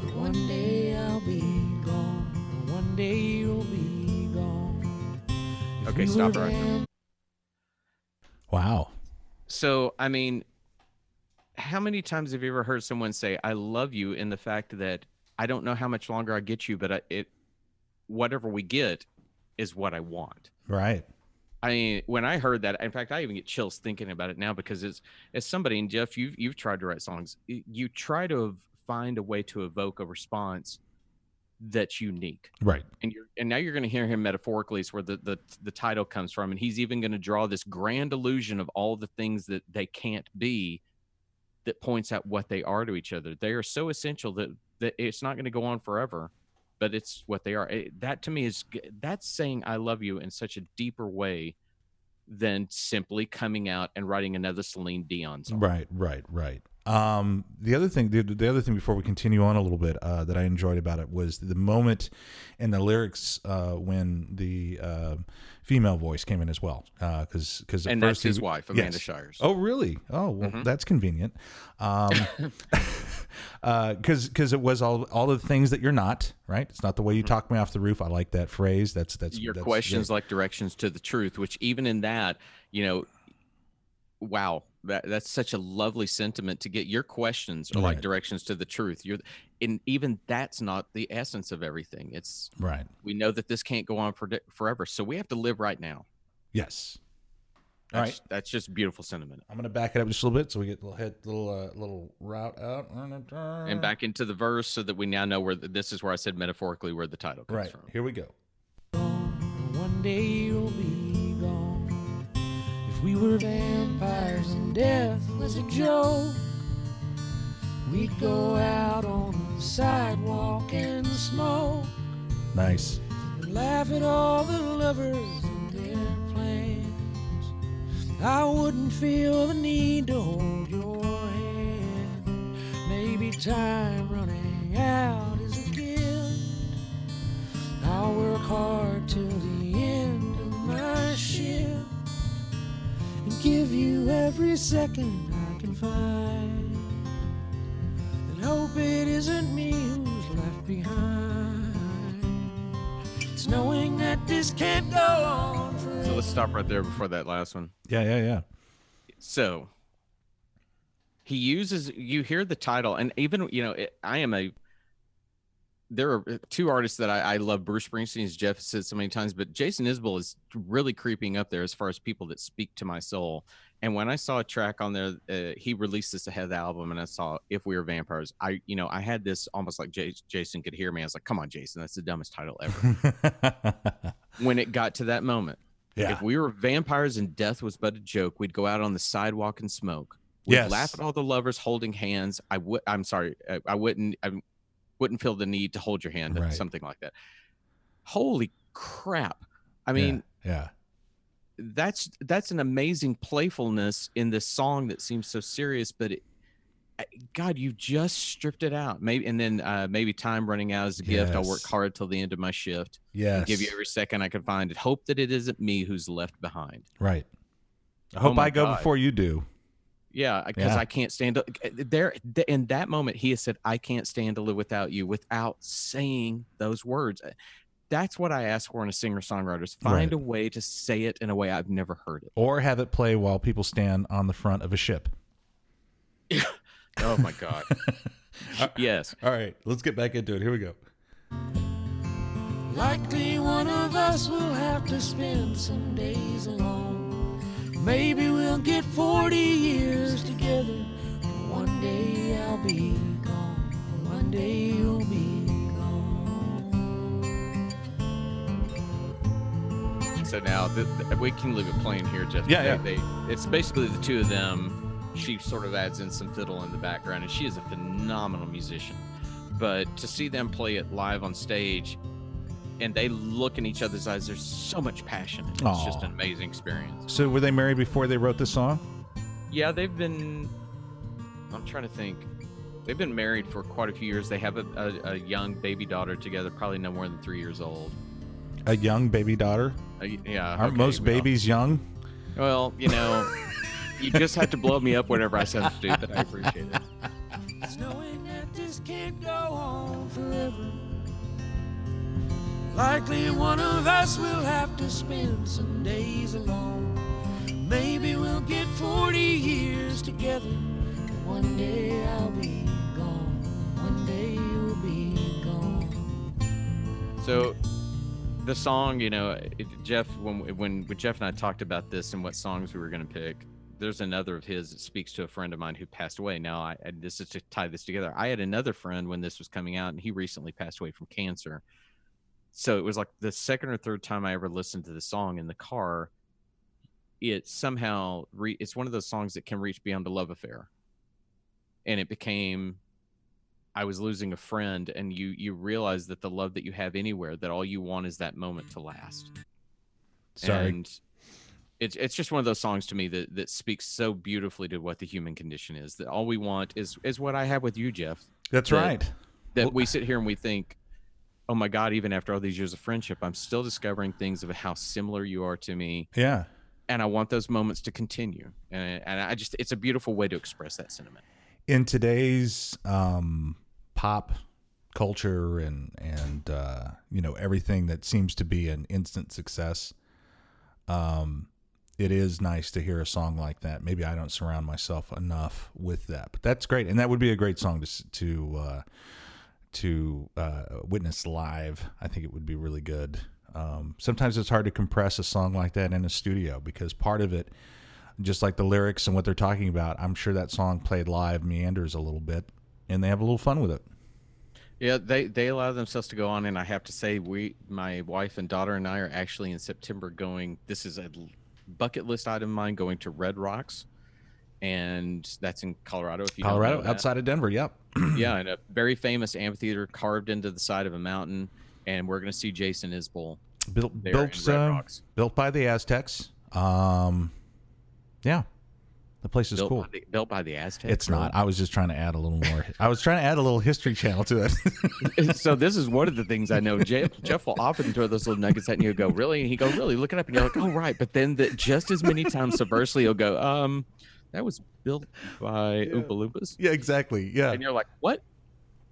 but one day I'll be gone. One day you'll be gone. If Okay, stop were right there. wow So, I mean, how many times have you ever heard someone say, I love you, in the fact that I don't know how much longer I get you, but I, it, whatever we get is what I want. right I mean, when I heard that, in fact, I even get chills thinking about it now because it's as somebody and Jeff, you've you've tried to write songs. You try to find a way to evoke a response that's unique right and you're and now you're going to hear him metaphorically is where the, the the title comes from and he's even going to draw this grand illusion of all the things that they can't be that points out what they are to each other they are so essential that that it's not going to go on forever but it's what they are It- that to me is that's saying i love you in such a deeper way than simply coming out and writing another Celine Dion song. Right, right, right. Um, the other thing, the, the other thing before we continue on a little bit, uh, that I enjoyed about it was the moment in the lyrics uh, when the uh, female voice came in as well, because because And that's his wife, Amanda Shires. Oh, really? Oh, well, that's convenient. Um, Uh, because because it was all all the things that you're not right. It's not the way you mm-hmm. talk me off the roof. I like that phrase. That's that's Your that's questions great. like directions to the truth, which even in that, you know, wow, that that's such a lovely sentiment to get. Your questions are like directions to the truth. You're, and even that's not the essence of everything. It's right. we know that this can't go on for forever, so we have to live right now. Yes. All That's, right. that's just beautiful sentiment. I'm gonna back it up just a little bit so we get a little head, little uh, little route out And back into the verse, so that we now know where the, this is where I said metaphorically where the title comes Right from. here we go. One day you'll be gone. If we were vampires and death was a joke, we'd go out on the sidewalk and smoke Nice. and laugh at all the lovers and their plans. I wouldn't feel the need to hold your hand. Maybe time running out is a gift. I'll work hard till the end of my shift and give you every second I can find. And hope it isn't me who's left behind. It's knowing that this can't go on. So let's stop right there before that last one. Yeah, yeah, yeah. So he uses you hear the title, and even you know, it, I am a. There are two artists that I, I love. Bruce Springsteen, as Jeff said so many times, but Jason Isbell is really creeping up there as far as people that speak to my soul. And when I saw a track on there, uh, he released this ahead of the album, and I saw "If We Were Vampires." I, you know, I had this almost like J- Jason could hear me. I was like, "Come on, Jason, that's the dumbest title ever." when it got to that moment, yeah. if we were vampires and death was but a joke, we'd go out on the sidewalk and smoke. We'd Yes. laugh at all the lovers holding hands. I would. I'm sorry. I, I wouldn't. I wouldn't feel the need to hold your hand. Right. Something like that. Holy crap! I mean, yeah. that's that's an amazing playfulness in this song that seems so serious, but it. God, you just stripped it out. Maybe and then uh, maybe time running out is a gift. I'll work hard till the end of my shift. Yeah, Give you every second I can find it. Hope that it isn't me who's left behind. right. I Oh hope my I go God. before you do. Yeah, uh, because Yeah. I can't stand eh, eh, there. In that moment, he has said, "I can't stand to live without you," without saying those words. Uh, That's what I ask for in a singer songwriter: is find Right. a way to say it in a way I've never heard it. Or have it play while people stand on the front of a ship. Oh my god! Uh, yes, All right, let's get back into it. Here we go. Likely one of us will have to spend some days alone. Maybe we'll get 40 years together. One day I'll be gone. One day you'll be gone. So now th- th- we can leave it playing here, Jeff. Yeah, They- yeah. They, it's basically the two of them. She sort of adds in some fiddle in the background, and she is a phenomenal musician. But to see them play it live on stage, and they look in each other's eyes, there's so much passion. It's just an amazing experience. So, were they married before they wrote the song? Yeah, they've been. I'm trying to think. They've been married for quite a few years. They have a, a, a young baby daughter together, probably no more than three years old. A young baby daughter? Uh, yeah. Aren't okay, most well- babies young? Well, you know, you just have to blow me up whenever I sound stupid. I appreciate it. Likely one of us will have to spend some days alone. Maybe we'll get 40 years together. One day I'll be gone. One day you'll be gone. So, the song, you know, Jeff, when when when Jeff and I talked about this and what songs we were going to pick, there's another of his that speaks to a friend of mine who passed away. Now, I this is to tie this together. I had another friend when this was coming out, and he recently passed away from cancer. So it was like the second or third time I ever listened to the song in the car. It somehow re- it's one of those songs that can reach beyond a love affair, and it became I was losing a friend, and you you realize that the love that you have anywhere, that all you want is that moment to last. Sorry. And it's it's just one of those songs to me that that speaks so beautifully to what the human condition is. That all we want is is what I have with you, Jeff. That's that- right. That Well- we sit here and we think, oh my God, even after all these years of friendship, I'm still discovering things of how similar you are to me, Yeah. and I want those moments to continue. And and I just it's a beautiful way to express that sentiment. in today's um, pop culture and and uh, you know everything that seems to be an instant success, um, it is nice to hear a song like that. Maybe I don't surround myself enough with that, but that's great, and that would be a great song to to uh, to uh, witness live. I think it would be really good. Um, sometimes it's hard to compress a song like that in a studio because part of it just like the lyrics and what they're talking about, I'm sure that song played live meanders a little bit, and they have a little fun with it. Yeah, they they allow themselves to go on, and I have to say, we, my wife and daughter and I, are actually in September going. This is a bucket list item of mine going to Red Rocks, and that's in Colorado. If you Colorado, outside of Denver. Yep. yeah, and a very famous amphitheater carved into the side of a mountain, and we're going to see Jason Isbell Built built uh, built by the Aztecs. Um, yeah, the place is Built, cool. by the, built by the Aztecs. It's not. I was just trying to add a little more. I was trying to add a little history channel to it. so this is one of the things I know. Jeff, Jeff will often throw those little nuggets at you. and Go really? And he go really. Look it up, and you're like, oh right. But then the, just as many times subversely, he'll go, um, that was built by Oompa Loompas, yeah, exactly. Yeah. and you're like, what?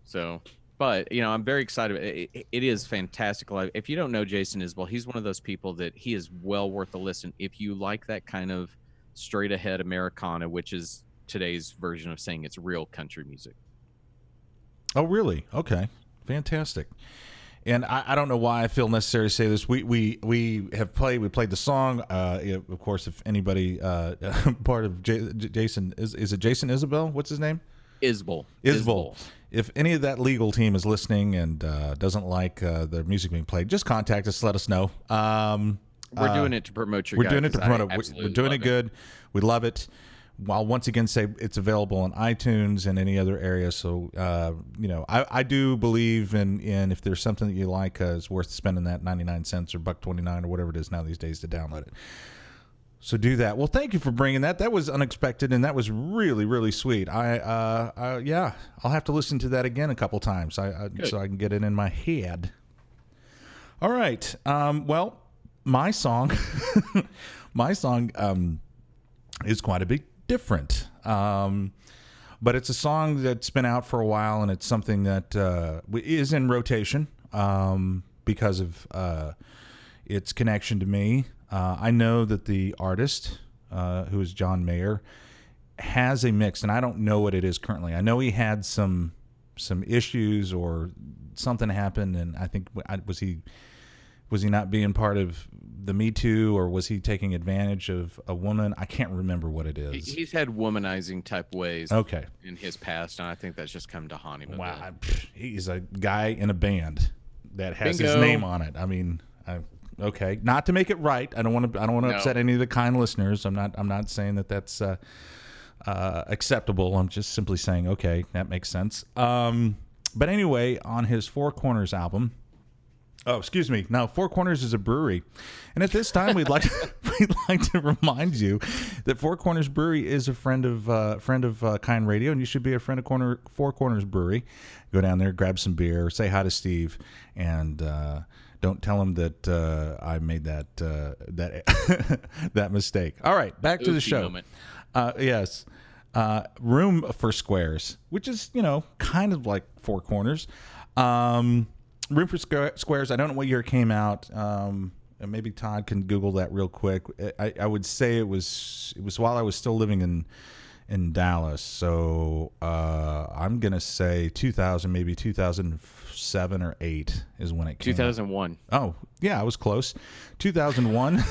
So, but you know, I'm very excited. It, it- it is fantastic. If you don't know Jason Isbell, he's one of those people that he is well worth a listen. If you like that kind of straight ahead Americana, which is today's version of saying it's real country music. Oh, really? Okay, fantastic. And I, I don't know why I feel necessary to say this. We we we have played. We played the song. Uh, of course, if anybody uh, part of J- J- Jason is is it Jason Isabel? What's his name? Isbell. Isbel. If any of that legal team is listening and uh, doesn't like uh, the music being played, just contact us. Let us know. Um, We're uh, doing it to promote your. we're guy, doing it to promote it. We're doing it good. We love it. I'll once again say it's available on iTunes and any other area. So uh, you know, I, I do believe in in if there's something that you like, uh, it's worth spending that ninety nine cents or buck twenty nine or whatever it is now these days to download it. So do that. Well, thank you for bringing that. That was unexpected and that was really really sweet. I uh, uh yeah, I'll have to listen to that again a couple times. I, I so I can get it in my head. All right. Um, well, my song, my song um, is quite a bit different. Um, but it's a song that's been out for a while, and it's something that uh, is in rotation um, because of uh, its connection to me. Uh, I know that the artist, uh, who is John Mayer, has a mix, and I don't know what it is currently. I know he had some some issues or something happened, and I think was he was he not being part of the Me Too, or was he taking advantage of a woman? I can't remember what it is. He- He's had womanizing type ways Okay. in his past, and I think that's just come to haunt him. Wow, bit. He's a guy in a band that has his name on it. I mean, I, okay, not to make it right. I don't want to. I don't want to No. upset any of the kind listeners. I'm not. I'm not saying that that's uh, uh, acceptable. I'm just simply saying, okay, that makes sense. Um, but anyway, on his Four Corners album. Oh, excuse me. Now, Four Corners is a brewery, and at this time, we'd like to, we'd like to remind you that Four Corners Brewery is a friend of uh, friend of uh, Kind Radio, and you should be a friend of Corner Four Corners Brewery. Go down there, grab some beer, say hi to Steve, and uh, don't tell him that uh, I made that uh, that that mistake. All right, back to the show. Uh, yes. Uh, room for squares, which is, you know, kind of like four corners. Um, room for Squa- squares. I don't know what year it came out. Um, and maybe Todd can Google that real quick. I, I would say it was it was while I was still living in in Dallas. So uh, I'm gonna say 2000, maybe 2007 or eight is when it came. out. 2001. Oh, yeah, I was close. 2001.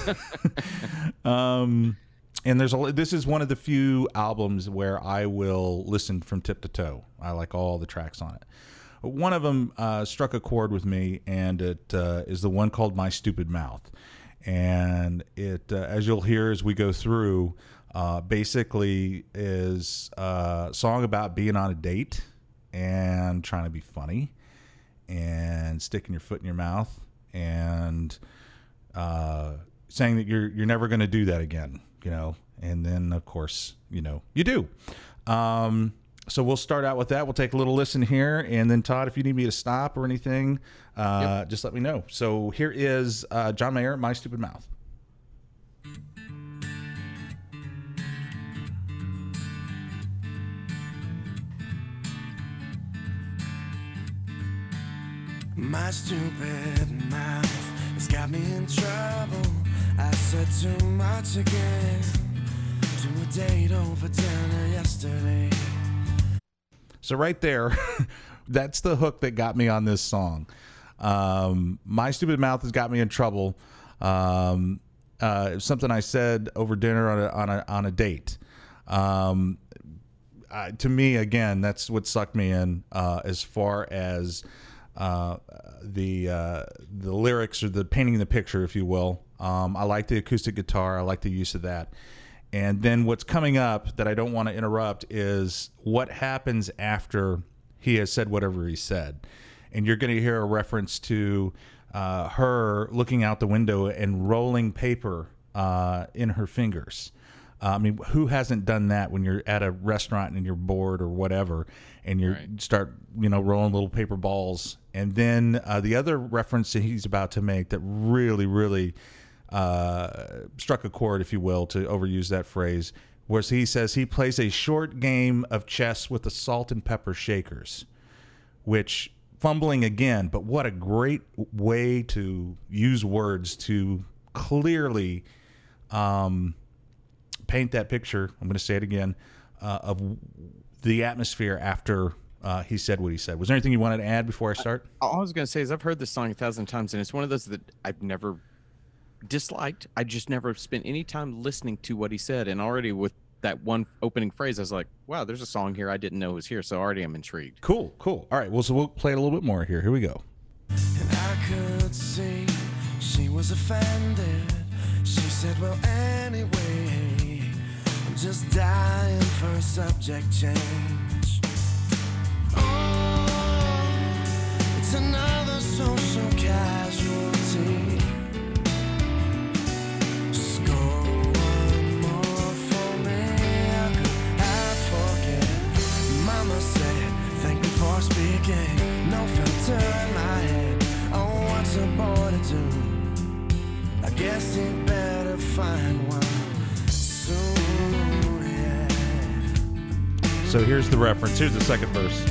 um, and there's a this is one of the few albums where I will listen from tip to toe. I like all the tracks on it. One of them uh, struck a chord with me, and it uh, is the one called "My Stupid Mouth." And it, uh, as you'll hear as we go through, uh, basically is a song about being on a date and trying to be funny and sticking your foot in your mouth and uh, saying that you're you're never going to do that again, you know. And then of course, you know, you do. Um, so we'll start out with that. We'll take a little listen here, and then Todd, if you need me to stop or anything, uh, just let me know. So here is uh, John Mayer, "My Stupid Mouth." My stupid mouth has got me in trouble. I said too much again to a date over dinner yesterday. So right there, that's the hook that got me on this song. Um, My stupid mouth has got me in trouble. Um, uh, something I said over dinner on a on a on a date. Um, to me, again, that's what sucked me in uh, as far as uh, the uh, the lyrics or the painting the picture, if you will. Um, I like the acoustic guitar. I like the use of that. And then what's coming up that I don't want to interrupt is what happens after he has said whatever he said. And you're going to hear a reference to uh, her looking out the window and rolling paper uh, in her fingers. Uh, I mean, who hasn't done that when you're at a restaurant and you're bored or whatever, and you start, you know, rolling little paper balls? And then uh, the other reference that he's about to make that really, really uh, struck a chord, if you will, to overuse that phrase, was he says he plays a short game of chess with the salt and pepper shakers, which fumbling again, but what a great way to use words to clearly um, paint that picture. I'm going to say it again uh, of the atmosphere after uh, he said what he said. Was there anything you wanted to add before I start? All I was going to say is I've heard this song a thousand times, and it's one of those that I've never disliked. I just never spent any time listening to what he said, and already with that one opening phrase, I was like, "Wow, there's a song here I didn't know was here." So already I'm intrigued. Cool, cool. All right, well, so we'll play it a little bit more here. Here we go. And I could see she was offended. She said, Well, anyway, I'm just dying for a subject change. Oh, it's another social casualty. No filter in my head. What's a boy to do? I guess he better find one soon. Yeah. So here's the reference. Here's the second verse.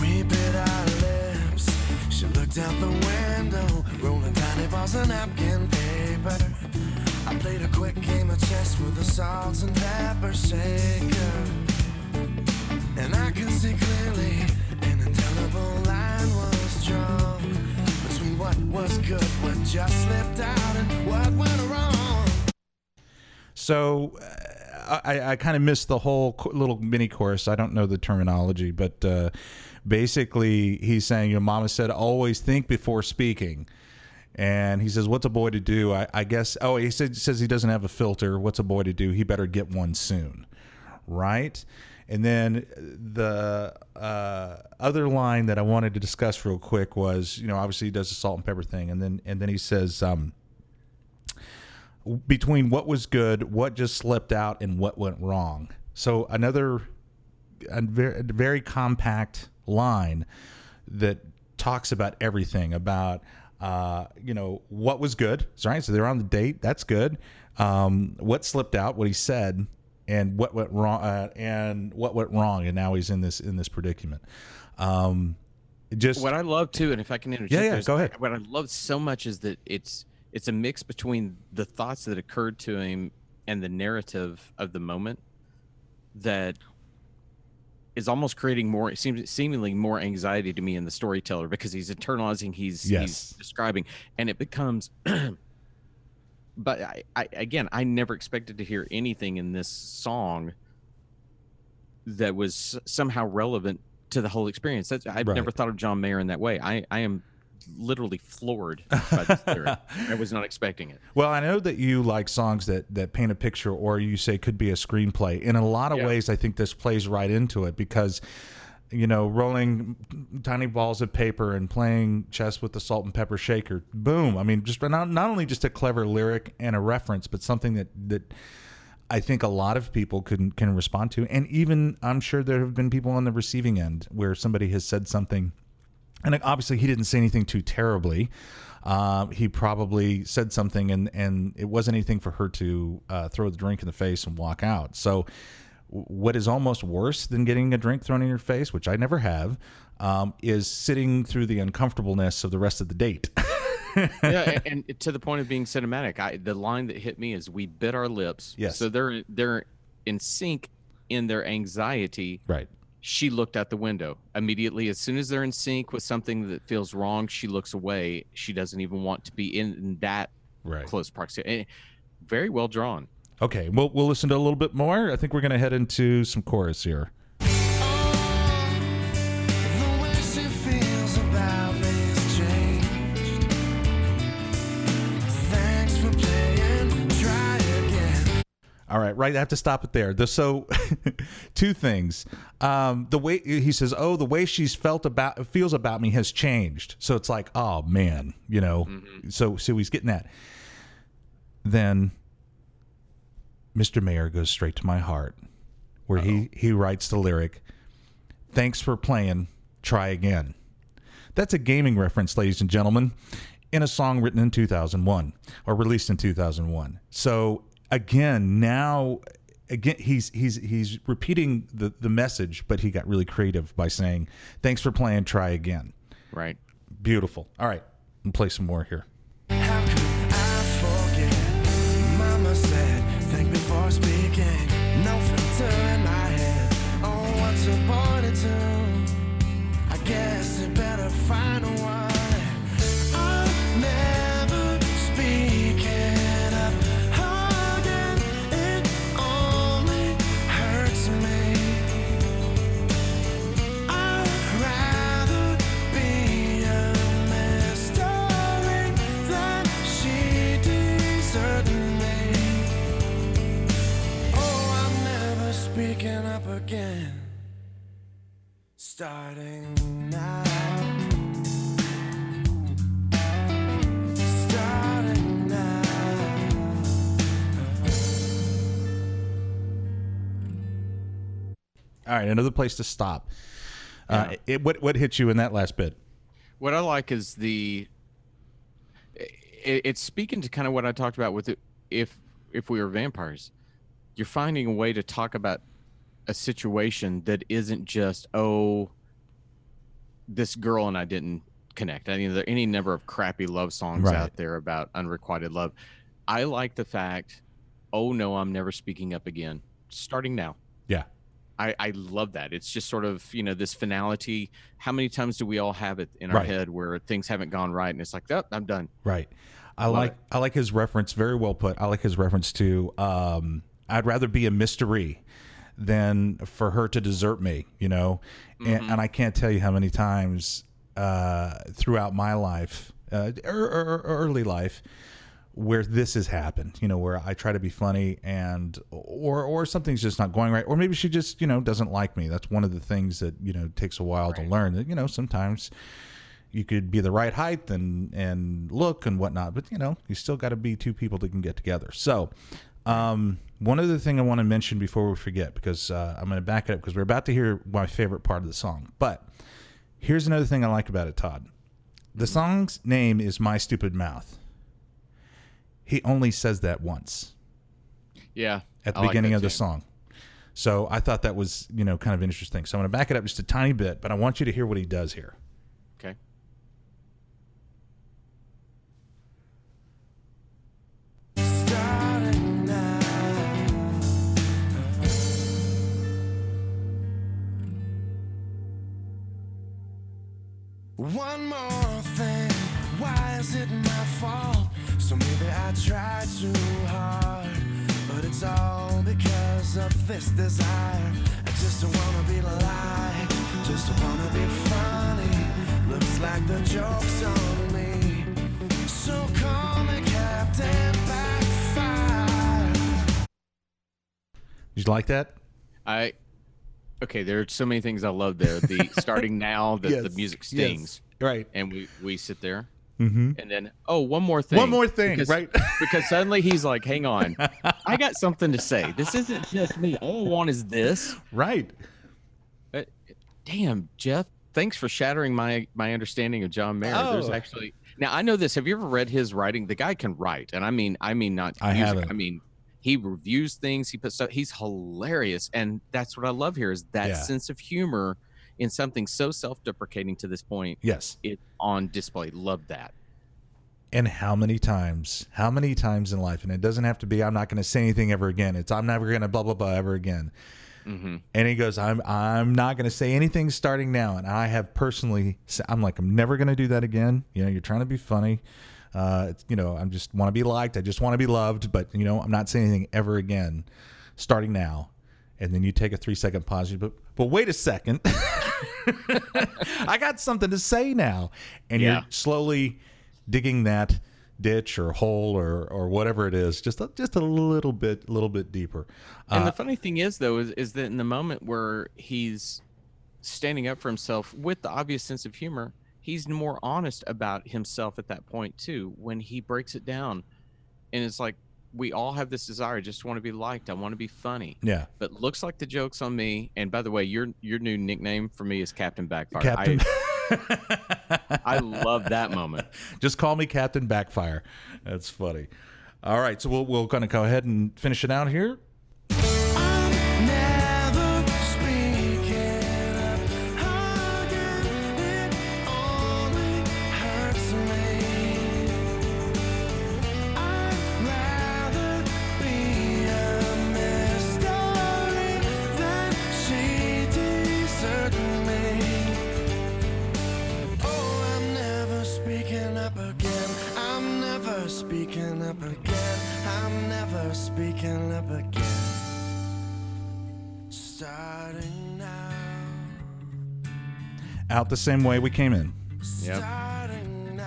We bit our lips. She looked out the window, rolling tiny balls of napkin paper. I played a quick game of chess with the salt and pepper shaker. And I can see clearly line was what was good, just slipped out, and what went wrong. So uh, I, I kind of missed the whole little mini chorus. I don't know the terminology, but uh, basically he's saying, your mama said, always think before speaking. And he says, "What's a boy to do?" I, I guess. Oh, he said, says he doesn't have a filter. What's a boy to do? He better get one soon, right? And then the uh, other line that I wanted to discuss real quick was, you know, obviously he does the salt and pepper thing, and then and then he says, um, between what was good, what just slipped out, and what went wrong. So another a very, very compact line that talks about everything about uh, you know what was good. Right, so they're on the date. That's good. Um, what slipped out, what he said, and what went wrong, uh, and what went wrong, and now he's in this in this predicament. Um, just What I love too, and if I can interject, Yeah, yeah, go ahead. What I love so much is that it's it's a mix between the thoughts that occurred to him and the narrative of the moment that is almost creating more it seems seemingly more anxiety to me in the storyteller because he's internalizing he's Yes. he's describing and it becomes but I, I again i never expected to hear anything in this song that was somehow relevant to the whole experience that's i've Right. never thought of john mayer in that way i i am literally floored by this lyric i was not expecting it Well, I know that you like songs that that paint a picture, or you say could be a screenplay. In a lot of Yeah. ways, I think this plays right into it because you know, rolling tiny balls of paper and playing chess with the salt and pepper shaker. Boom. I mean, just not, not only just a clever lyric and a reference, but something that, that I think a lot of people can, can respond to. And even I'm sure there have been people on the receiving end where somebody has said something and obviously he didn't say anything too terribly. Uh, he probably said something, and and it wasn't anything for her to uh, throw the drink in the face and walk out. So, what is almost worse than getting a drink thrown in your face, which I never have, um, is sitting through the uncomfortableness of the rest of the date. yeah, and, and to the point of being cinematic, I the line that hit me is we bit our lips. Yes. So they're they're in sync in their anxiety. right. She looked out the window immediately. As soon as they're in sync with something that feels wrong, she looks away. She doesn't even want to be in, in that Right. close proximity. Eh, Very well drawn. Okay. Well, we'll listen to a little bit more. I think we're going to head into some chorus here. The way she feels about me has changed. Thanks for playing. Try again. All right, right. I have to stop it there. The, so, two things. Um, the way he says, "Oh, the way she's felt about feels about me has changed." So it's like, oh man, you know. So, so he's getting that. Then, Mr. Mayer goes straight to my heart, where he he writes the lyric, "Thanks for playing. Try again." That's a gaming reference, ladies and gentlemen, in a song written in 2001 or released in 2001. So again, now again he's he's he's repeating the the message, but he got really creative by saying, "Thanks for playing. Try again." Right. Beautiful. All right, and play some more here. Again. Starting now. Starting now. All right, another place to stop. Uh, it, what what hit you in that last bit? What I like is the. It, it's speaking to kind of what I talked about with it. If if we were vampires, you're finding a way to talk about a situation that isn't just oh, this girl and I didn't connect. I mean, there are any number of crappy love songs Right. out there about unrequited love. I like the fact, oh no, I'm never speaking up again. Starting now. Yeah. I, I love that. It's just sort of, you know, this finality. How many times do we all have it in our Right. head where things haven't gone right and it's like, oh, I'm done. Right. I Love like it. I like his reference. Very well put. I like his reference to um, I'd rather be a mystery than for her to desert me. You know, and, and I can't tell you how many times uh, throughout my life, uh, er, er, er- early life, where this has happened. You know, where I try to be funny and or or something's just not going right, or maybe she just you know doesn't like me. That's one of the things that you know takes a while to learn. That you know sometimes you could be the right height and and look and whatnot, but you know you still got to be two people that can get together. So, um, one other thing I want to mention before we forget, because uh, I'm going to back it up because we're about to hear my favorite part of the song. But here's another thing I like about it, Todd. The song's name is "My Stupid Mouth." He only says that once Yeah. at the I beginning that of the too. song. So I thought that was you know kind of interesting. So I'm going to back it up just a tiny bit, but I want you to hear what he does here. Okay. One more thing, why is it my fault? So maybe I tried too hard, but it's all because of this desire. I just don't wanna be liked, just don't wanna be funny. Looks like the joke's on me. So call me Captain Backfire. Did you like that? I Okay, there are so many things I love there. The starting now, the, the Yes, music yes. stings, Right. and we we sit there, Mm-hmm. and then oh, one more thing. One more thing, because, right? because suddenly he's like, "Hang on, I got something to say. This isn't just me. All I want is this." right. Uh, damn, Jeff, thanks for shattering my my understanding of John Mayer. There's Oh. actually now I know this. Have you ever read his writing? The guy can write, and I mean, I mean not. I music, haven't. I mean, he reviews things. He puts stuff. He's hilarious, and that's what I love here is that Yeah. sense of humor in something so self-deprecating to this point. Yes. It on display. Love that. And how many times, how many times in life, and it doesn't have to be, I'm not going to say anything ever again. It's, I'm never going to blah, blah, blah ever again. hmm And he goes, I'm, I'm not going to say anything starting now. And I have personally, i'm like, I'm never going to do that again. You know, you're trying to be funny. Uh, you know, I'm just want to be liked. I just want to be loved, but you know, I'm not saying anything ever again starting now. And then you take a three second pause. You, but, but wait a second. I got something to say now. And Yeah. you're slowly digging that ditch or hole or, or whatever it is, just a, just a little bit, little bit deeper. And Uh, the funny thing is, though, is, is that in the moment where he's standing up for himself with the obvious sense of humor, he's more honest about himself at that point too. When he breaks it down, and it's like we all have this desire, I just want to be liked. I want to be funny. yeah. But looks like the joke's on me. And by the way, your your new nickname for me is Captain Backfire. Captain. I, I love that moment. Just call me Captain Backfire. That's funny. All right, so we'll we're going to go ahead and finish it out here. Out the same way we came in. Yep. Starting.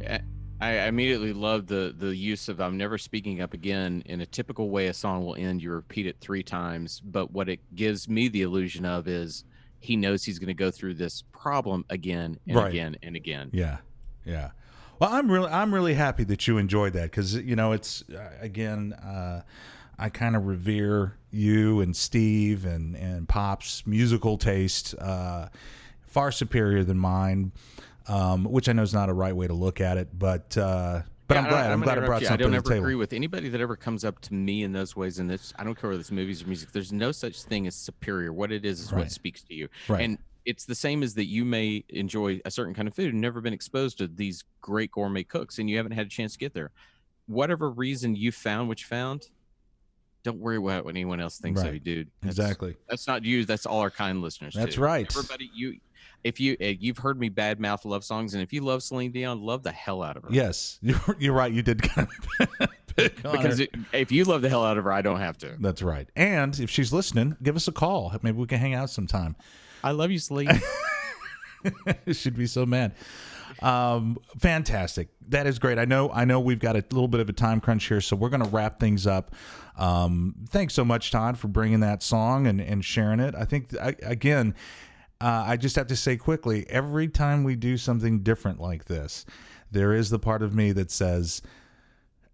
I I immediately love the the use of "I'm never speaking up again." In a typical way, a song will end. You repeat it three times, but what it gives me the illusion of is he knows he's going to go through this problem again and Right. again and again. Yeah, yeah. Well, I'm really I'm really happy that you enjoyed that because you know it's uh, again uh, I kind of revere you and Steve and and Pop's musical taste uh, far superior than mine, um, which I know is not a right way to look at it, but uh, but Yeah, I'm glad I'm, gonna glad I brought you. something I don't to ever the table. agree with anybody that ever comes up to me in those ways. And this, I don't care whether it's movies or music. There's no such thing as superior. What it is is Right. what speaks to you. Right. And it's the same as that you may enjoy a certain kind of food and never been exposed to these great gourmet cooks, and you haven't had a chance to get there. Whatever reason you found what you found, don't worry about what anyone else thinks of you, dude. That's- Exactly. That's not you. That's all our kind listeners. That's too. right. Everybody, you, if you uh, you've heard me badmouth love songs, and if you love Celine Dion, love the hell out of her. Yes, you're, you're right. You did kind of because it, if you love the hell out of her, I don't have to. That's right. And if she's listening, give us a call. Maybe we can hang out sometime. I love you, Celine. She'd be so mad. Um, fantastic. That is great. I know. I know we've got a little bit of a time crunch here, so we're going to wrap things up. Um, thanks so much, Todd, for bringing that song and, and sharing it. I think I, again, uh, I just have to say quickly: every time we do something different like this, there is the part of me that says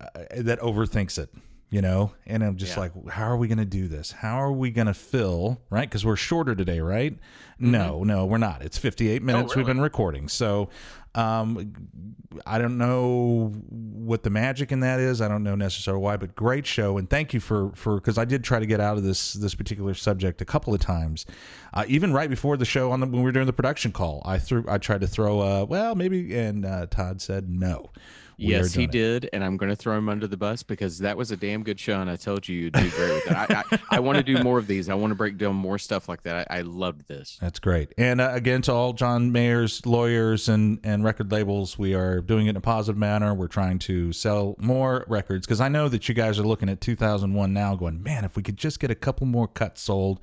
uh, that overthinks it. You know, and I'm just Yeah. like, how are we going to do this? How are we going to fill, right? Because we're shorter today, right? No, no, we're not. It's 58 minutes we've been recording. So um, I don't know what the magic in that is. I don't know necessarily why, but great show. And thank you for, for, because I did try to get out of this, this particular subject a couple of times. Uh, even right before the show on the, when we were doing the production call, I threw, I tried to throw, uh, well, maybe, and uh, Todd said no. Yes, he did, and I'm going to throw him under the bus because that was a damn good show, and I told you you'd do great with that. I, I, I want to do more of these. I want to break down more stuff like that. I, I loved this. That's great. And uh, again, to all John Mayer's lawyers and, and record labels, we are doing it in a positive manner. We're trying to sell more records because I know that you guys are looking at 2001 now, going, man, if we could just get a couple more cuts sold,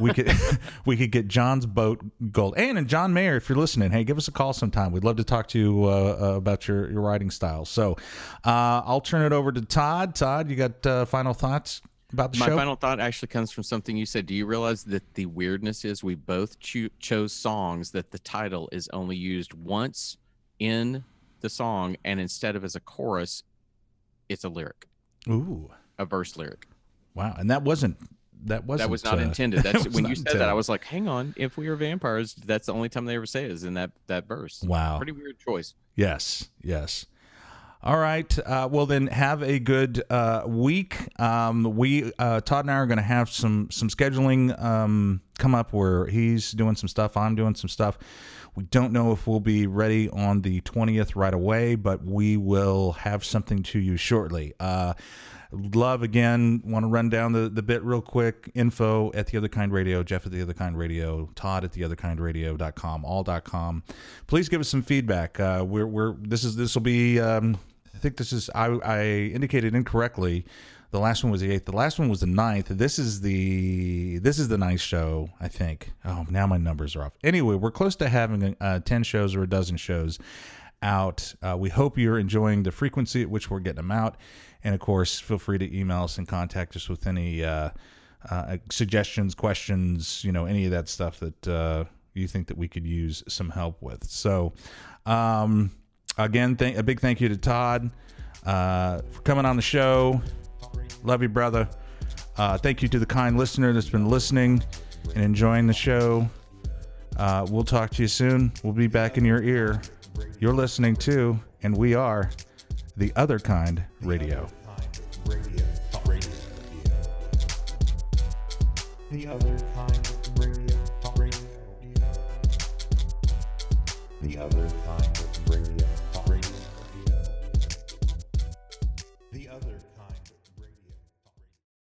we could we could get John's boat gold. And and John Mayer, if you're listening, hey, give us a call sometime. We'd love to talk to you uh, uh, about your your writing style. So uh, I'll turn it over to Todd. Todd, you got uh, final thoughts? about the My show? My final thought actually comes from something you said. Do you realize that the weirdness is we both cho- chose songs that the title is only used once in the song, and instead of as a chorus, it's a lyric, Ooh, a verse lyric. wow! And that wasn't that wasn't that was not uh, intended. That's was when you said that, I was like, "Hang on, if we are vampires, that's the only time they ever say it is in that that verse." Wow. pretty weird choice. Yes, yes. All right. Uh, well, then have a good uh, week. Um, we uh, Todd and I are going to have some some scheduling um, come up where he's doing some stuff. I'm doing some stuff. We don't know if we'll be ready on the 20th right away, but we will have something to you shortly. Love again. Want to run down the, the bit real quick. Info at the other kind radio, Jeff at the other kind radio, Todd at the other kind radio.com, all.com. Please give us some feedback. Uh, we're, we're, this is, this will be, um, I think this is, I, I indicated incorrectly. The last one was the eighth. The last one was the ninth. This is the this is the ninth show, I think. Oh, now my numbers are off. Anyway, we're close to having uh, ten shows or a dozen shows out. Uh, we hope you're enjoying the frequency at which we're getting them out, and of course, feel free to email us and contact us with any uh, uh, suggestions, questions, you know, any of that stuff that uh, you think that we could use some help with. So, um, again, thank, a big thank you to Todd uh, for coming on the show. Love you, brother. Uh, thank you to the kind listener that's been listening and enjoying the show. Uh, we'll talk to you soon. We'll be back in your ear. You're listening too, and we are, the other kind radio. The other kind. Radio. The other